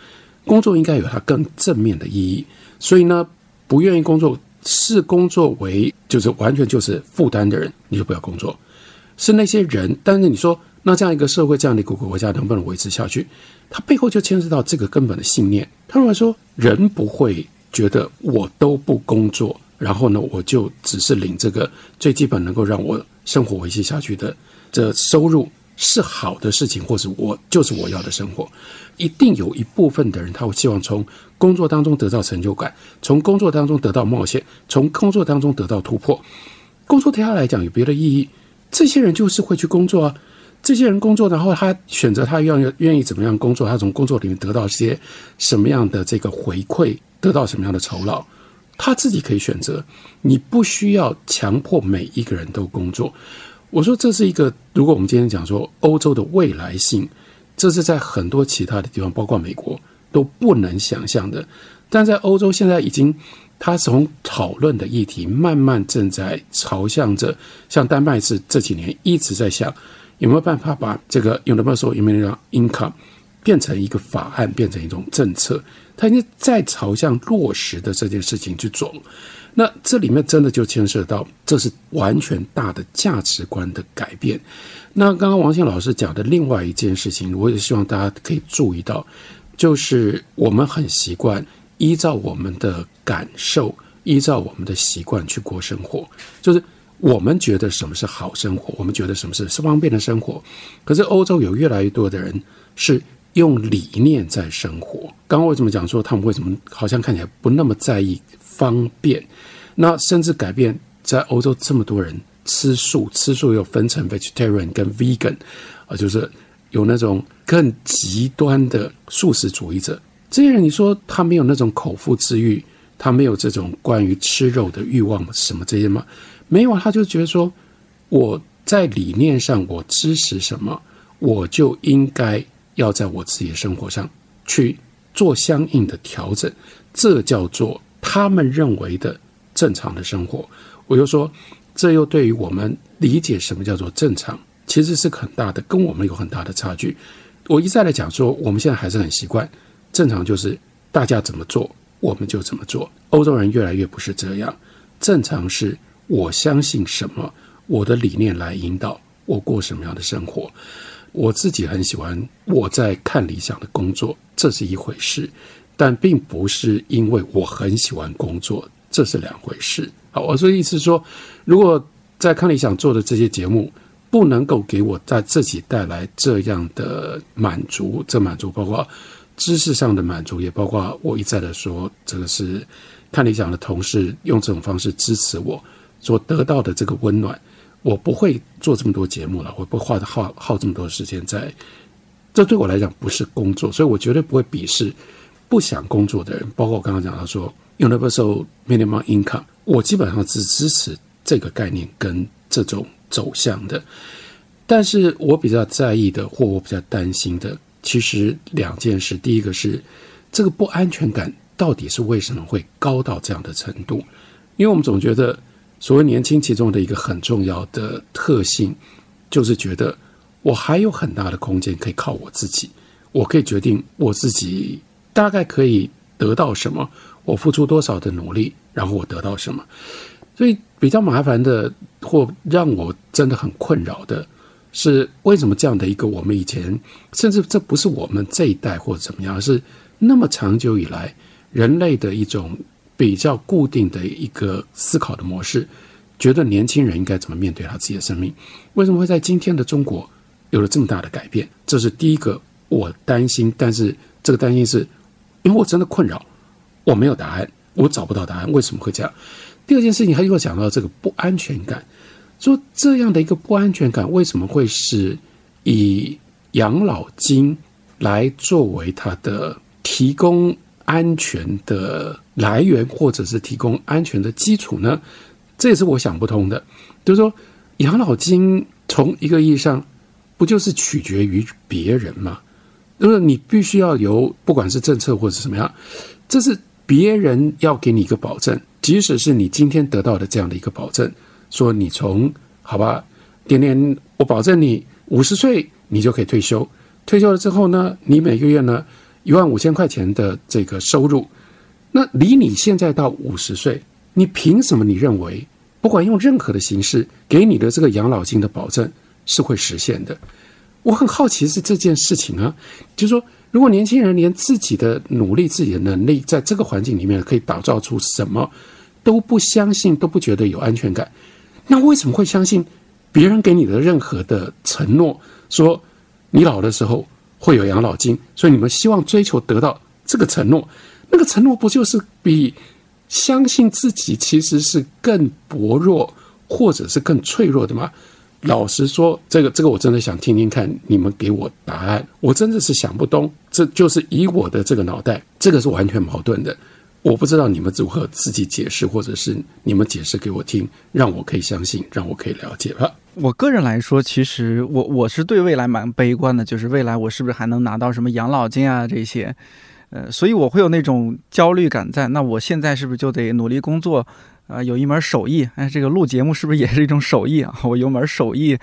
工作应该有它更正面的意义。所以呢，不愿意工作。视工作为就是完全就是负担的人，你就不要工作。是那些人，但是你说那这样一个社会，这样的一个国家能不能维持下去？它背后就牵涉到这个根本的信念。他如果说，人不会觉得我都不工作，然后呢，我就只是领这个最基本能够让我生活维系下去的这收入。是好的事情，或是我就是我要的生活，一定有一部分的人他会希望从工作当中得到成就感，从工作当中得到冒险，从工作当中得到突破。工作对他来讲有别的意义，这些人就是会去工作啊。这些人工作，然后他选择他愿愿意怎么样工作，他从工作里面得到一些什么样的这个回馈，得到什么样的酬劳，他自己可以选择。你不需要强迫每一个人都工作。我说这是一个，如果我们今天讲说欧洲的未来性，这是在很多其他的地方，包括美国都不能想象的。但在欧洲现在已经，他从讨论的议题慢慢正在朝向着，像丹麦是这几年一直在想有没有办法把这个 universal minimum income 变成一个法案，变成一种政策，他已经在朝向落实的这件事情去走。那这里面真的就牵涉到，这是完全大的价值观的改变。那刚刚王庆老师讲的另外一件事情，我也希望大家可以注意到，就是我们很习惯依照我们的感受，依照我们的习惯去过生活，就是我们觉得什么是好生活，我们觉得什么是方便的生活。可是欧洲有越来越多的人是用理念在生活。刚刚为什么讲说他们为什么好像看起来不那么在意？方便，那甚至改变在欧洲这么多人吃素，吃素又分成 vegetarian 跟 vegan，啊，就是有那种更极端的素食主义者。这些人，你说他没有那种口腹之欲，他没有这种关于吃肉的欲望什么这些吗？没有，他就觉得说我在理念上我支持什么，我就应该要在我自己的生活上去做相应的调整，这叫做。他们认为的正常的生活，我就说，这又对于我们理解什么叫做正常，其实是很大的，跟我们有很大的差距。我一再来讲说，我们现在还是很习惯正常就是大家怎么做我们就怎么做。欧洲人越来越不是这样，正常是我相信什么，我的理念来引导我过什么样的生活。我自己很喜欢我在看理想的工作，这是一回事。但并不是因为我很喜欢工作，这是两回事。好，我说意思说，如果在看理想做的这些节目不能够给我在自己带来这样的满足，这满足包括知识上的满足，也包括我一再的说，这个是看理想的同事用这种方式支持我所得到的这个温暖，我不会做这么多节目了，我不会花耗耗这么多时间在。这对我来讲不是工作，所以我绝对不会鄙视。不想工作的人，包括我刚刚讲到说 universal minimum income，我基本上只支持这个概念跟这种走向的。但是我比较在意的，或我比较担心的，其实两件事。第一个是这个不安全感到底是为什么会高到这样的程度？因为我们总觉得，所谓年轻其中的一个很重要的特性，就是觉得我还有很大的空间可以靠我自己，我可以决定我自己。大概可以得到什么？我付出多少的努力，然后我得到什么？所以比较麻烦的，或让我真的很困扰的是，为什么这样的一个我们以前，甚至这不是我们这一代或者怎么样，是那么长久以来人类的一种比较固定的一个思考的模式，觉得年轻人应该怎么面对他自己的生命？为什么会在今天的中国有了这么大的改变？这是第一个我担心，但是这个担心是。因为我真的困扰，我没有答案，我找不到答案，为什么会这样？第二件事情，他又讲到这个不安全感，说这样的一个不安全感为什么会是以养老金来作为他的提供安全的来源，或者是提供安全的基础呢？这也是我想不通的。就是说，养老金从一个意义上，不就是取决于别人吗？就是你必须要有，不管是政策或者什么样，这是别人要给你一个保证，即使是你今天得到的这样的一个保证，说你从好吧，点点，我保证你五十岁你就可以退休，退休了之后呢，你每个月呢一万五千块钱的这个收入，那离你现在到五十岁，你凭什么你认为不管用任何的形式给你的这个养老金的保证是会实现的？我很好奇是这件事情啊，就是说，如果年轻人连自己的努力、自己的能力，在这个环境里面可以打造出什么，都不相信，都不觉得有安全感，那为什么会相信别人给你的任何的承诺，说你老的时候会有养老金，所以你们希望追求得到这个承诺，那个承诺不就是比相信自己其实是更薄弱，或者是更脆弱的吗？老实说，这个这个我真的想听听看你们给我答案。我真的是想不通，这就是以我的这个脑袋，这个是完全矛盾的。我不知道你们如何自己解释，或者是你们解释给我听，让我可以相信，让我可以了解吧。我个人来说，其实我我是对未来蛮悲观的，就是未来我是不是还能拿到什么养老金啊这些，呃，所以我会有那种焦虑感在。那我现在是不是就得努力工作？啊，有一门手艺，哎，这个录节目是不是也是一种手艺啊？我有门手艺，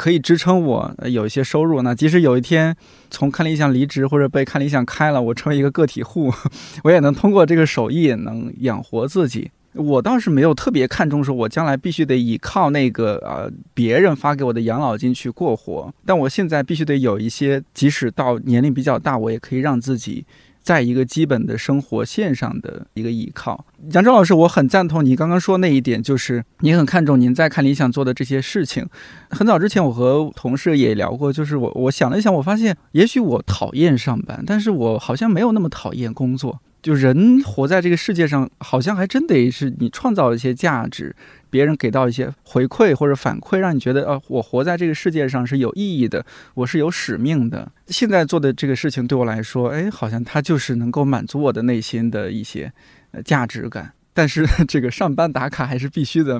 可以支撑我有一些收入。那即使有一天从看理想离职或者被看理想开了，我成为一个个体户，我也能通过这个手艺能养活自己。我倒是没有特别看重说，我将来必须得依靠那个呃别人发给我的养老金去过活。但我现在必须得有一些，即使到年龄比较大，我也可以让自己。在一个基本的生活线上的一个依靠，杨钊老师，我很赞同你刚刚说那一点，就是你很看重您在看理想做的这些事情。很早之前，我和同事也聊过，就是我我想了一想，我发现也许我讨厌上班，但是我好像没有那么讨厌工作。就人活在这个世界上，好像还真得是你创造一些价值。别人给到一些回馈或者反馈，让你觉得，呃，我活在这个世界上是有意义的，我是有使命的。现在做的这个事情对我来说，哎，好像它就是能够满足我的内心的一些呃价值感。但是 这个上班打卡还是必须的，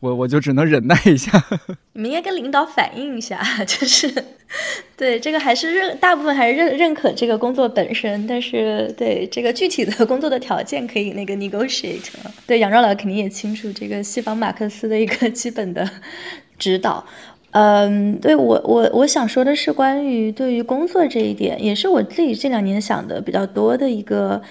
我我就只能忍耐一下。你们应该跟领导反映一下，就是，对这个还是认大部分还是认认可这个工作本身，但是对这个具体的工作的条件可以那个 negotiate。对杨照老肯定也清楚这个西方马克思的一个基本的指导。嗯，对我我我想说的是关于对于工作这一点，也是我自己这两年想的比较多的一个。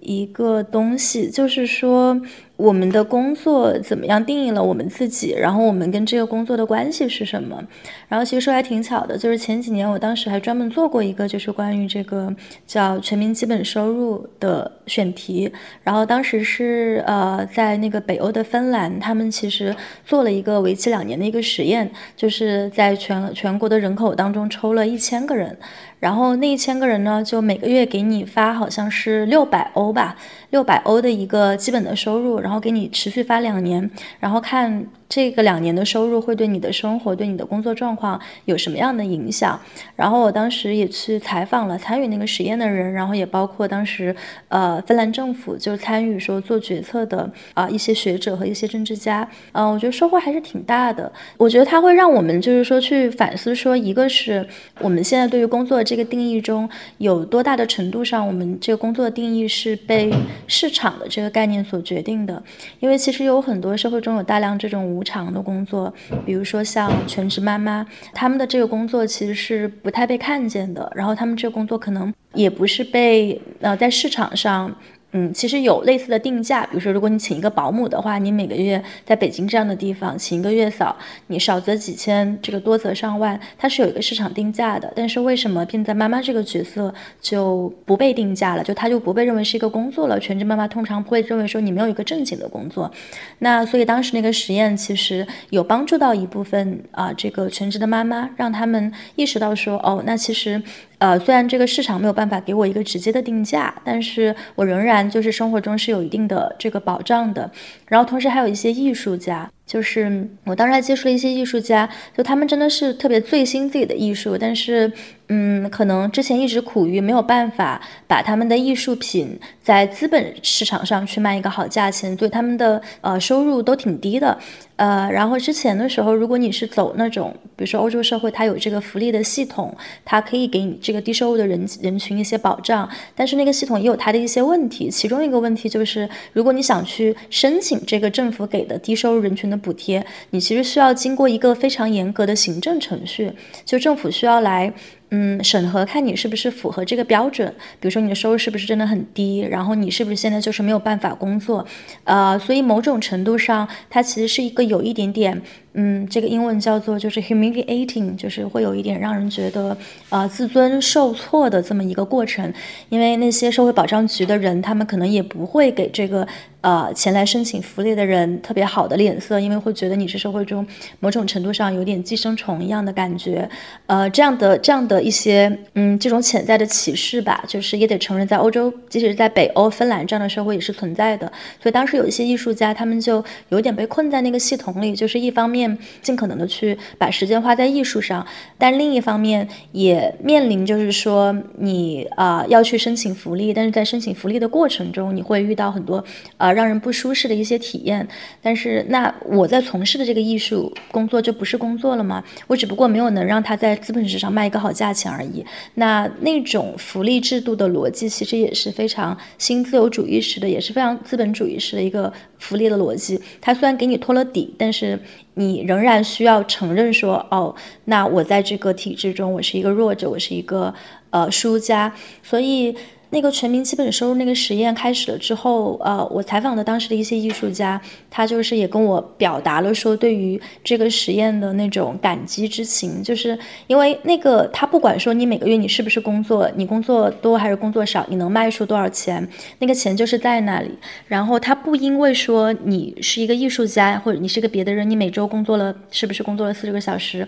一个东西，就是说。我们的工作怎么样定义了我们自己？然后我们跟这个工作的关系是什么？然后其实说还挺巧的，就是前几年我当时还专门做过一个，就是关于这个叫全民基本收入的选题。然后当时是呃在那个北欧的芬兰，他们其实做了一个为期两年的一个实验，就是在全全国的人口当中抽了一千个人，然后那一千个人呢，就每个月给你发好像是六百欧吧。六百欧的一个基本的收入，然后给你持续发两年，然后看。这个两年的收入会对你的生活、对你的工作状况有什么样的影响？然后我当时也去采访了参与那个实验的人，然后也包括当时呃芬兰政府就参与说做决策的啊一些学者和一些政治家，嗯，我觉得收获还是挺大的。我觉得它会让我们就是说去反思说，一个是我们现在对于工作这个定义中有多大的程度上，我们这个工作的定义是被市场的这个概念所决定的，因为其实有很多社会中有大量这种。无偿的工作，比如说像全职妈妈，他们的这个工作其实是不太被看见的，然后他们这个工作可能也不是被呃在市场上。嗯，其实有类似的定价，比如说，如果你请一个保姆的话，你每个月在北京这样的地方请一个月嫂，你少则几千，这个多则上万，它是有一个市场定价的。但是为什么现在妈妈这个角色就不被定价了？就她就不被认为是一个工作了？全职妈妈通常不会认为说你没有一个正经的工作。那所以当时那个实验其实有帮助到一部分啊，这个全职的妈妈，让他们意识到说，哦，那其实。呃，虽然这个市场没有办法给我一个直接的定价，但是我仍然就是生活中是有一定的这个保障的。然后同时还有一些艺术家，就是我当时还接触了一些艺术家，就他们真的是特别醉心自己的艺术，但是。嗯，可能之前一直苦于没有办法把他们的艺术品在资本市场上去卖一个好价钱，所以他们的呃收入都挺低的。呃，然后之前的时候，如果你是走那种，比如说欧洲社会，它有这个福利的系统，它可以给你这个低收入的人人群一些保障，但是那个系统也有它的一些问题。其中一个问题就是，如果你想去申请这个政府给的低收入人群的补贴，你其实需要经过一个非常严格的行政程序，就政府需要来。嗯，审核看你是不是符合这个标准，比如说你的收入是不是真的很低，然后你是不是现在就是没有办法工作，呃，所以某种程度上，它其实是一个有一点点。嗯，这个英文叫做就是 humiliating，就是会有一点让人觉得呃自尊受挫的这么一个过程。因为那些社会保障局的人，他们可能也不会给这个呃前来申请福利的人特别好的脸色，因为会觉得你是社会中某种程度上有点寄生虫一样的感觉。呃，这样的这样的一些嗯这种潜在的歧视吧，就是也得承认，在欧洲，即使是在北欧、芬兰这样的社会也是存在的。所以当时有一些艺术家，他们就有点被困在那个系统里，就是一方面。面尽可能的去把时间花在艺术上，但另一方面也面临就是说你啊要去申请福利，但是在申请福利的过程中，你会遇到很多呃让人不舒适的一些体验。但是那我在从事的这个艺术工作就不是工作了吗？我只不过没有能让他在资本市场卖一个好价钱而已。那那种福利制度的逻辑其实也是非常新自由主义式的，也是非常资本主义式的一个福利的逻辑。它虽然给你托了底，但是你仍然需要承认说，哦，那我在这个体制中，我是一个弱者，我是一个呃输家，所以。那个全民基本收入那个实验开始了之后，呃，我采访的当时的一些艺术家，他就是也跟我表达了说对于这个实验的那种感激之情，就是因为那个他不管说你每个月你是不是工作，你工作多还是工作少，你能卖出多少钱，那个钱就是在那里。然后他不因为说你是一个艺术家或者你是个别的人，你每周工作了是不是工作了四十个小时。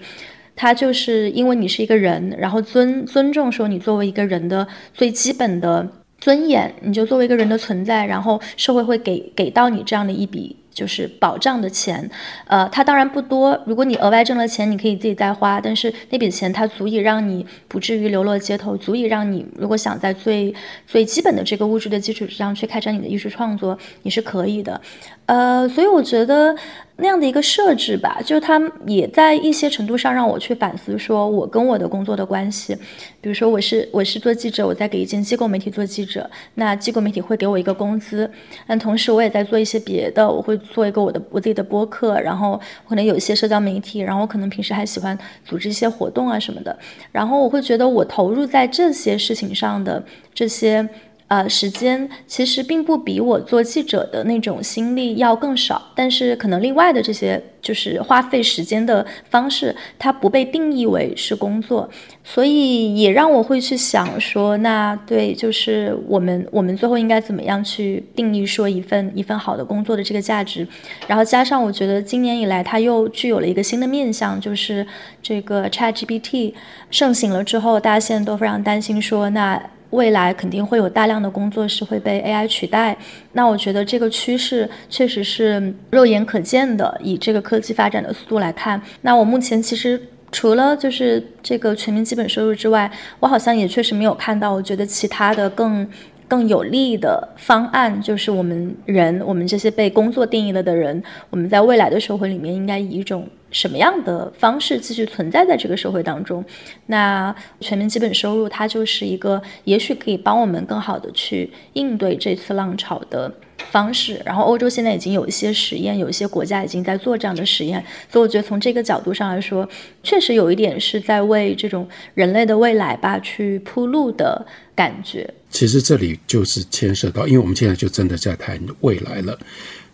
他就是因为你是一个人，然后尊尊重说你作为一个人的最基本的尊严，你就作为一个人的存在，然后社会会给给到你这样的一笔。就是保障的钱，呃，它当然不多。如果你额外挣了钱，你可以自己再花，但是那笔钱它足以让你不至于流落街头，足以让你如果想在最最基本的这个物质的基础之上去开展你的艺术创作，你是可以的。呃，所以我觉得那样的一个设置吧，就是它也在一些程度上让我去反思，说我跟我的工作的关系。比如说，我是我是做记者，我在给一间机构媒体做记者，那机构媒体会给我一个工资，但同时我也在做一些别的，我会。做一个我的我自己的播客，然后可能有一些社交媒体，然后我可能平时还喜欢组织一些活动啊什么的，然后我会觉得我投入在这些事情上的这些。呃，时间其实并不比我做记者的那种心力要更少，但是可能另外的这些就是花费时间的方式，它不被定义为是工作，所以也让我会去想说，那对，就是我们我们最后应该怎么样去定义说一份一份好的工作的这个价值，然后加上我觉得今年以来它又具有了一个新的面向，就是这个 ChatGPT 盛行了之后，大家现在都非常担心说那。未来肯定会有大量的工作是会被 AI 取代，那我觉得这个趋势确实是肉眼可见的。以这个科技发展的速度来看，那我目前其实除了就是这个全民基本收入之外，我好像也确实没有看到，我觉得其他的更。更有利的方案就是我们人，我们这些被工作定义了的人，我们在未来的社会里面应该以一种什么样的方式继续存在在这个社会当中？那全民基本收入它就是一个，也许可以帮我们更好的去应对这次浪潮的方式。然后欧洲现在已经有一些实验，有一些国家已经在做这样的实验，所以我觉得从这个角度上来说，确实有一点是在为这种人类的未来吧去铺路的感觉。其实这里就是牵涉到，因为我们现在就真的在谈未来了。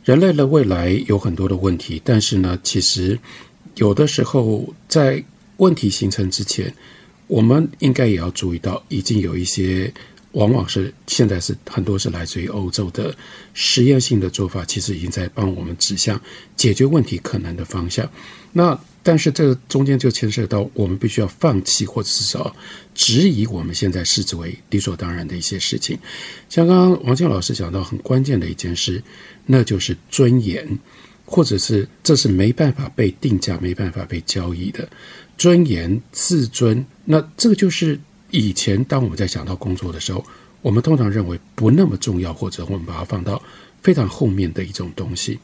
人类的未来有很多的问题，但是呢，其实有的时候在问题形成之前，我们应该也要注意到，已经有一些往往是现在是很多是来自于欧洲的实验性的做法，其实已经在帮我们指向解决问题可能的方向。那但是这中间就牵涉到我们必须要放弃，或者是说质疑我们现在视之为理所当然的一些事情。像刚刚王静老师讲到很关键的一件事，那就是尊严，或者是这是没办法被定价、没办法被交易的尊严、自尊。那这个就是以前当我们在想到工作的时候，我们通常认为不那么重要，或者我们把它放到非常后面的一种东西。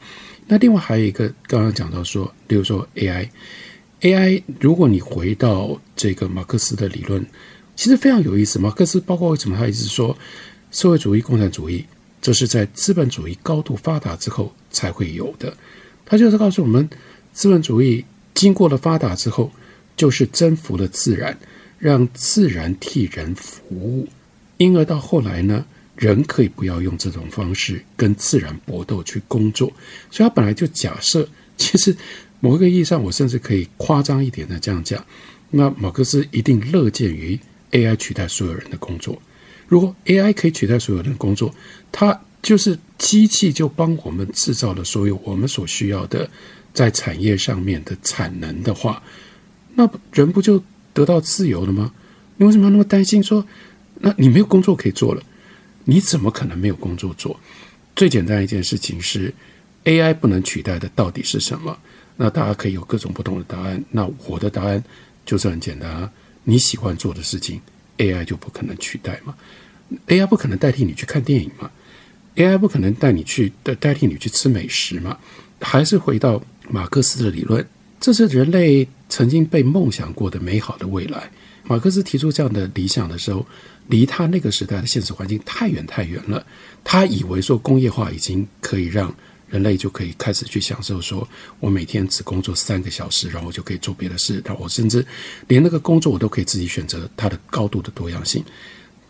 那另外还有一个，刚刚讲到说，比如说 AI，AI，如果你回到这个马克思的理论，其实非常有意思。马克思包括为什么他一直说社会主义、共产主义，这是在资本主义高度发达之后才会有的。他就是告诉我们，资本主义经过了发达之后，就是征服了自然，让自然替人服务，因而到后来呢？人可以不要用这种方式跟自然搏斗去工作，所以他本来就假设，其实某一个意义上，我甚至可以夸张一点的这样讲，那马克思一定乐见于 AI 取代所有人的工作。如果 AI 可以取代所有人的工作，他就是机器就帮我们制造了所有我们所需要的在产业上面的产能的话，那人不就得到自由了吗？你为什么要那么担心说，那你没有工作可以做了？你怎么可能没有工作做？最简单一件事情是，AI 不能取代的到底是什么？那大家可以有各种不同的答案。那我的答案就是很简单啊，你喜欢做的事情，AI 就不可能取代嘛，AI 不可能代替你去看电影嘛，AI 不可能带你去代代替你去吃美食嘛。还是回到马克思的理论，这是人类曾经被梦想过的美好的未来。马克思提出这样的理想的时候，离他那个时代的现实环境太远太远了。他以为说工业化已经可以让人类就可以开始去享受，说我每天只工作三个小时，然后我就可以做别的事，然后我甚至连那个工作我都可以自己选择它的高度的多样性。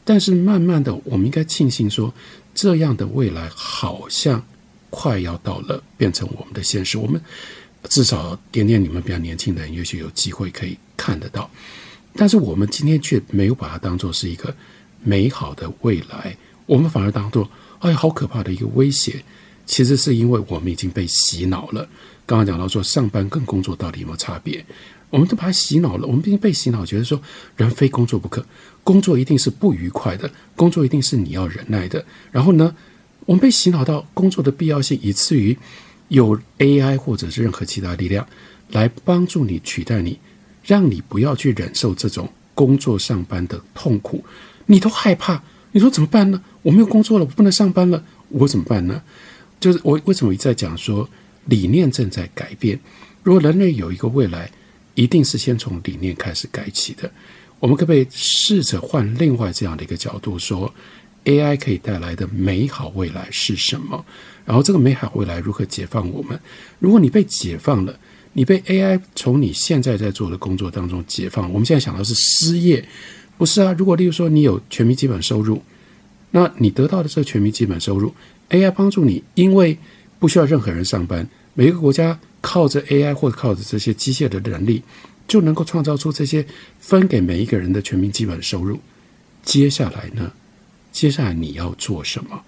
但是慢慢的，我们应该庆幸说，这样的未来好像快要到了，变成我们的现实。我们至少点点你们比较年轻的人，也许有机会可以看得到。但是我们今天却没有把它当做是一个美好的未来，我们反而当做哎好可怕的一个威胁。其实是因为我们已经被洗脑了。刚刚讲到说上班跟工作到底有没有差别，我们都把它洗脑了。我们毕竟被洗脑，觉得说人非工作不可，工作一定是不愉快的，工作一定是你要忍耐的。然后呢，我们被洗脑到工作的必要性，以至于有 AI 或者是任何其他力量来帮助你取代你。让你不要去忍受这种工作上班的痛苦，你都害怕。你说怎么办呢？我没有工作了，我不能上班了，我怎么办呢？就是我为什么一再讲说理念正在改变。如果人类有一个未来，一定是先从理念开始改起的。我们可不可以试着换另外这样的一个角度说，AI 可以带来的美好未来是什么？然后这个美好未来如何解放我们？如果你被解放了。你被 AI 从你现在在做的工作当中解放，我们现在想到是失业，不是啊？如果例如说你有全民基本收入，那你得到的这个全民基本收入，AI 帮助你，因为不需要任何人上班，每个国家靠着 AI 或者靠着这些机械的能力，就能够创造出这些分给每一个人的全民基本收入。接下来呢？接下来你要做什么？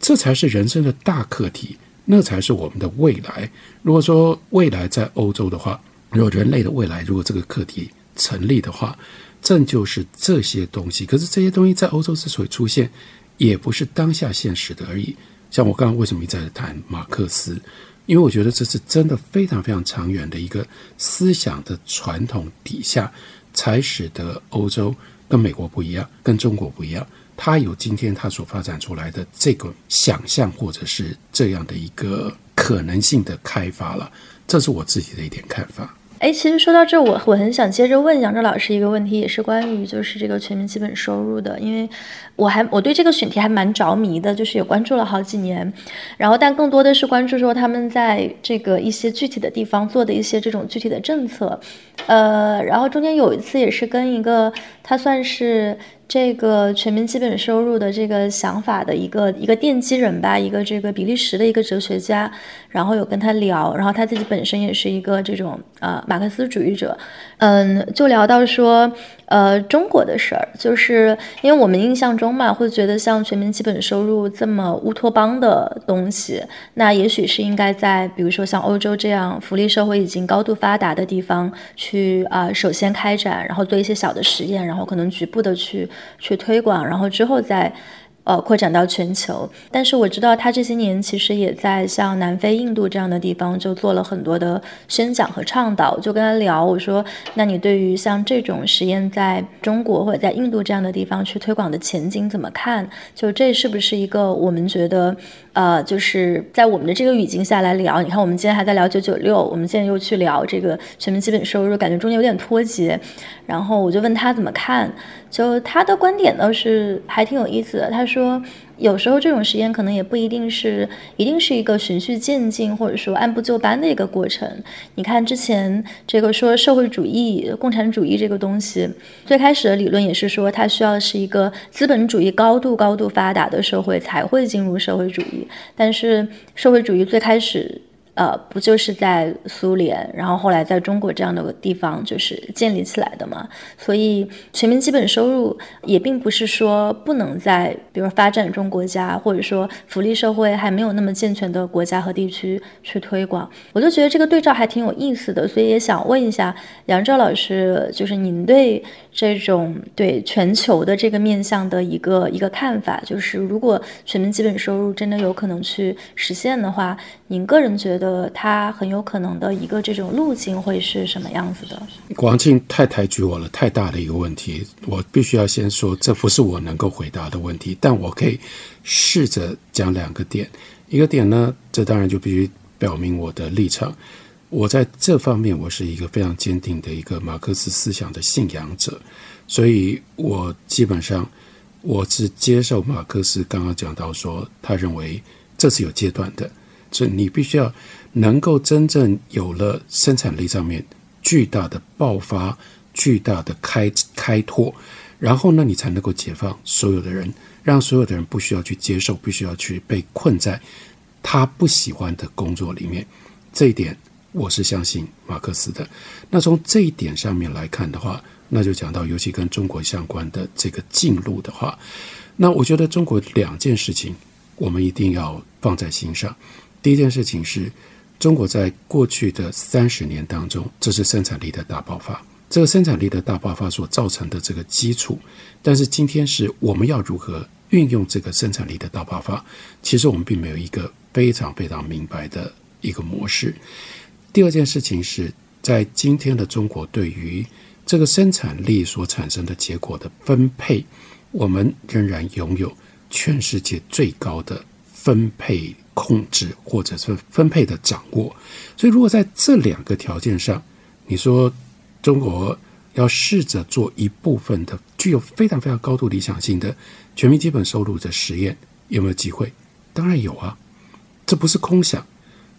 这才是人生的大课题。那才是我们的未来。如果说未来在欧洲的话，如果人类的未来，如果这个课题成立的话，正就是这些东西。可是这些东西在欧洲之所以出现，也不是当下现实的而已。像我刚刚为什么一再谈马克思？因为我觉得这是真的非常非常长远的一个思想的传统底下，才使得欧洲跟美国不一样，跟中国不一样。它有今天它所发展出来的这个想象，或者是这样的一个可能性的开发了，这是我自己的一点看法。哎，其实说到这，我我很想接着问杨哲老师一个问题，也是关于就是这个全民基本收入的，因为我还我对这个选题还蛮着迷的，就是也关注了好几年，然后但更多的是关注说他们在这个一些具体的地方做的一些这种具体的政策，呃，然后中间有一次也是跟一个他算是。这个全民基本收入的这个想法的一个一个奠基人吧，一个这个比利时的一个哲学家，然后有跟他聊，然后他自己本身也是一个这种呃马克思主义者，嗯，就聊到说。呃，中国的事儿，就是因为我们印象中嘛，会觉得像全民基本收入这么乌托邦的东西，那也许是应该在比如说像欧洲这样福利社会已经高度发达的地方去啊，首先开展，然后做一些小的实验，然后可能局部的去去推广，然后之后再。呃，扩展到全球，但是我知道他这些年其实也在像南非、印度这样的地方就做了很多的宣讲和倡导。就跟他聊，我说，那你对于像这种实验在中国或者在印度这样的地方去推广的前景怎么看？就这是不是一个我们觉得，呃，就是在我们的这个语境下来聊？你看，我们今天还在聊九九六，我们现在又去聊这个全民基本收入，感觉中间有点脱节。然后我就问他怎么看。就他的观点倒是还挺有意思的。他说，有时候这种实验可能也不一定是一定是一个循序渐进，或者说按部就班的一个过程。你看之前这个说社会主义、共产主义这个东西，最开始的理论也是说它需要是一个资本主义高度高度发达的社会才会进入社会主义。但是社会主义最开始。呃，不就是在苏联，然后后来在中国这样的地方就是建立起来的嘛？所以全民基本收入也并不是说不能在，比如发展中国家或者说福利社会还没有那么健全的国家和地区去推广。我就觉得这个对照还挺有意思的，所以也想问一下杨照老师，就是您对这种对全球的这个面向的一个一个看法，就是如果全民基本收入真的有可能去实现的话，您个人觉得？得他很有可能的一个这种路径会是什么样子的？王庆太抬举我了，太大的一个问题，我必须要先说，这不是我能够回答的问题，但我可以试着讲两个点。一个点呢，这当然就必须表明我的立场。我在这方面，我是一个非常坚定的一个马克思思想的信仰者，所以我基本上我是接受马克思刚刚讲到说，他认为这是有阶段的，这你必须要能够真正有了生产力上面巨大的爆发、巨大的开开拓，然后呢，你才能够解放所有的人，让所有的人不需要去接受，不需要去被困在他不喜欢的工作里面，这一点。我是相信马克思的。那从这一点上面来看的话，那就讲到，尤其跟中国相关的这个进路的话，那我觉得中国两件事情我们一定要放在心上。第一件事情是，中国在过去的三十年当中，这是生产力的大爆发，这个生产力的大爆发所造成的这个基础。但是今天是我们要如何运用这个生产力的大爆发，其实我们并没有一个非常非常明白的一个模式。第二件事情是在今天的中国，对于这个生产力所产生的结果的分配，我们仍然拥有全世界最高的分配控制，或者是分配的掌握。所以，如果在这两个条件上，你说中国要试着做一部分的具有非常非常高度理想性的全民基本收入的实验，有没有机会？当然有啊，这不是空想，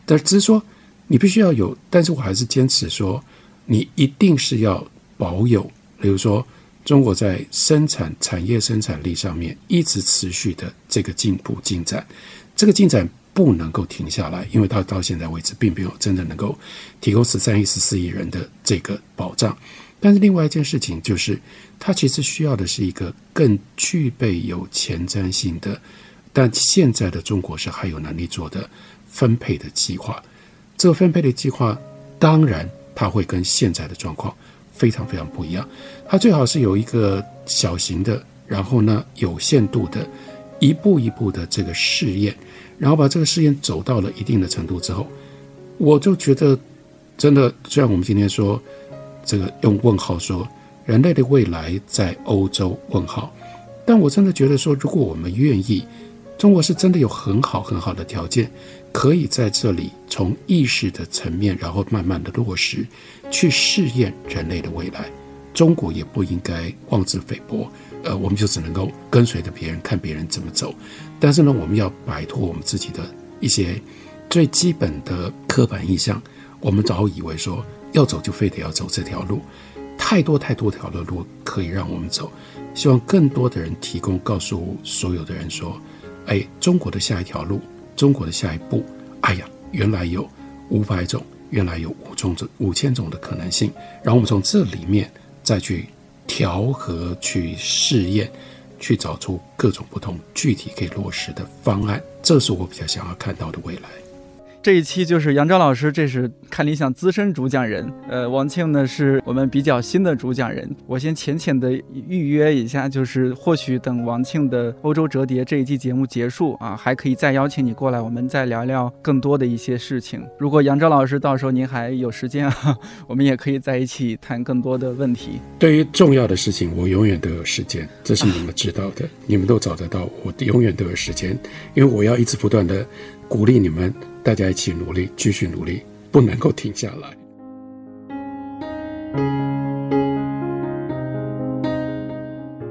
但只是说。你必须要有，但是我还是坚持说，你一定是要保有，比如说中国在生产产业生产力上面一直持续的这个进步进展，这个进展不能够停下来，因为它到现在为止并没有真的能够提供十三亿、十四亿人的这个保障。但是另外一件事情就是，它其实需要的是一个更具备有前瞻性的，但现在的中国是还有能力做的分配的计划。这个分配的计划，当然它会跟现在的状况非常非常不一样。它最好是有一个小型的，然后呢有限度的，一步一步的这个试验，然后把这个试验走到了一定的程度之后，我就觉得真的，虽然我们今天说这个用问号说人类的未来在欧洲问号，但我真的觉得说，如果我们愿意，中国是真的有很好很好的条件。可以在这里从意识的层面，然后慢慢的落实，去试验人类的未来。中国也不应该妄自菲薄，呃，我们就只能够跟随着别人，看别人怎么走。但是呢，我们要摆脱我们自己的一些最基本的刻板印象。我们早以为说要走就非得要走这条路，太多太多条的路可以让我们走。希望更多的人提供，告诉所有的人说，哎，中国的下一条路。中国的下一步，哎呀，原来有五百种，原来有五种、五千种的可能性。然后我们从这里面再去调和、去试验、去找出各种不同具体可以落实的方案，这是我比较想要看到的未来。这一期就是杨钊老师，这是看理想资深主讲人。呃，王庆呢是我们比较新的主讲人。我先浅浅的预约一下，就是或许等王庆的欧洲折叠这一季节目结束啊，还可以再邀请你过来，我们再聊聊更多的一些事情。如果杨钊老师到时候您还有时间啊，我们也可以在一起谈更多的问题。对于重要的事情，我永远都有时间，这是你们知道的，你们都找得到，我永远都有时间，因为我要一直不断的鼓励你们。大家一起努力，继续努力，不能够停下来。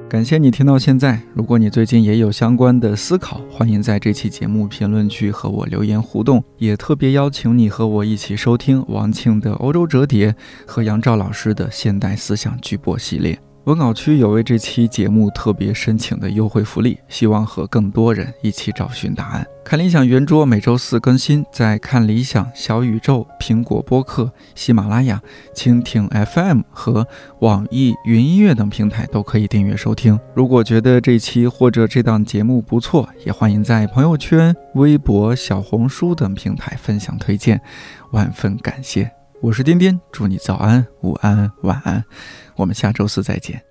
感谢你听到现在。如果你最近也有相关的思考，欢迎在这期节目评论区和我留言互动。也特别邀请你和我一起收听王庆的《欧洲折叠》和杨照老师的《现代思想巨播》系列。文稿区有为这期节目特别申请的优惠福利，希望和更多人一起找寻答案。看理想圆桌每周四更新，在看理想、小宇宙、苹果播客、喜马拉雅、蜻蜓 FM 和网易云音乐等平台都可以订阅收听。如果觉得这期或者这档节目不错，也欢迎在朋友圈、微博、小红书等平台分享推荐，万分感谢。我是颠颠，祝你早安、午安、晚安。我们下周四再见。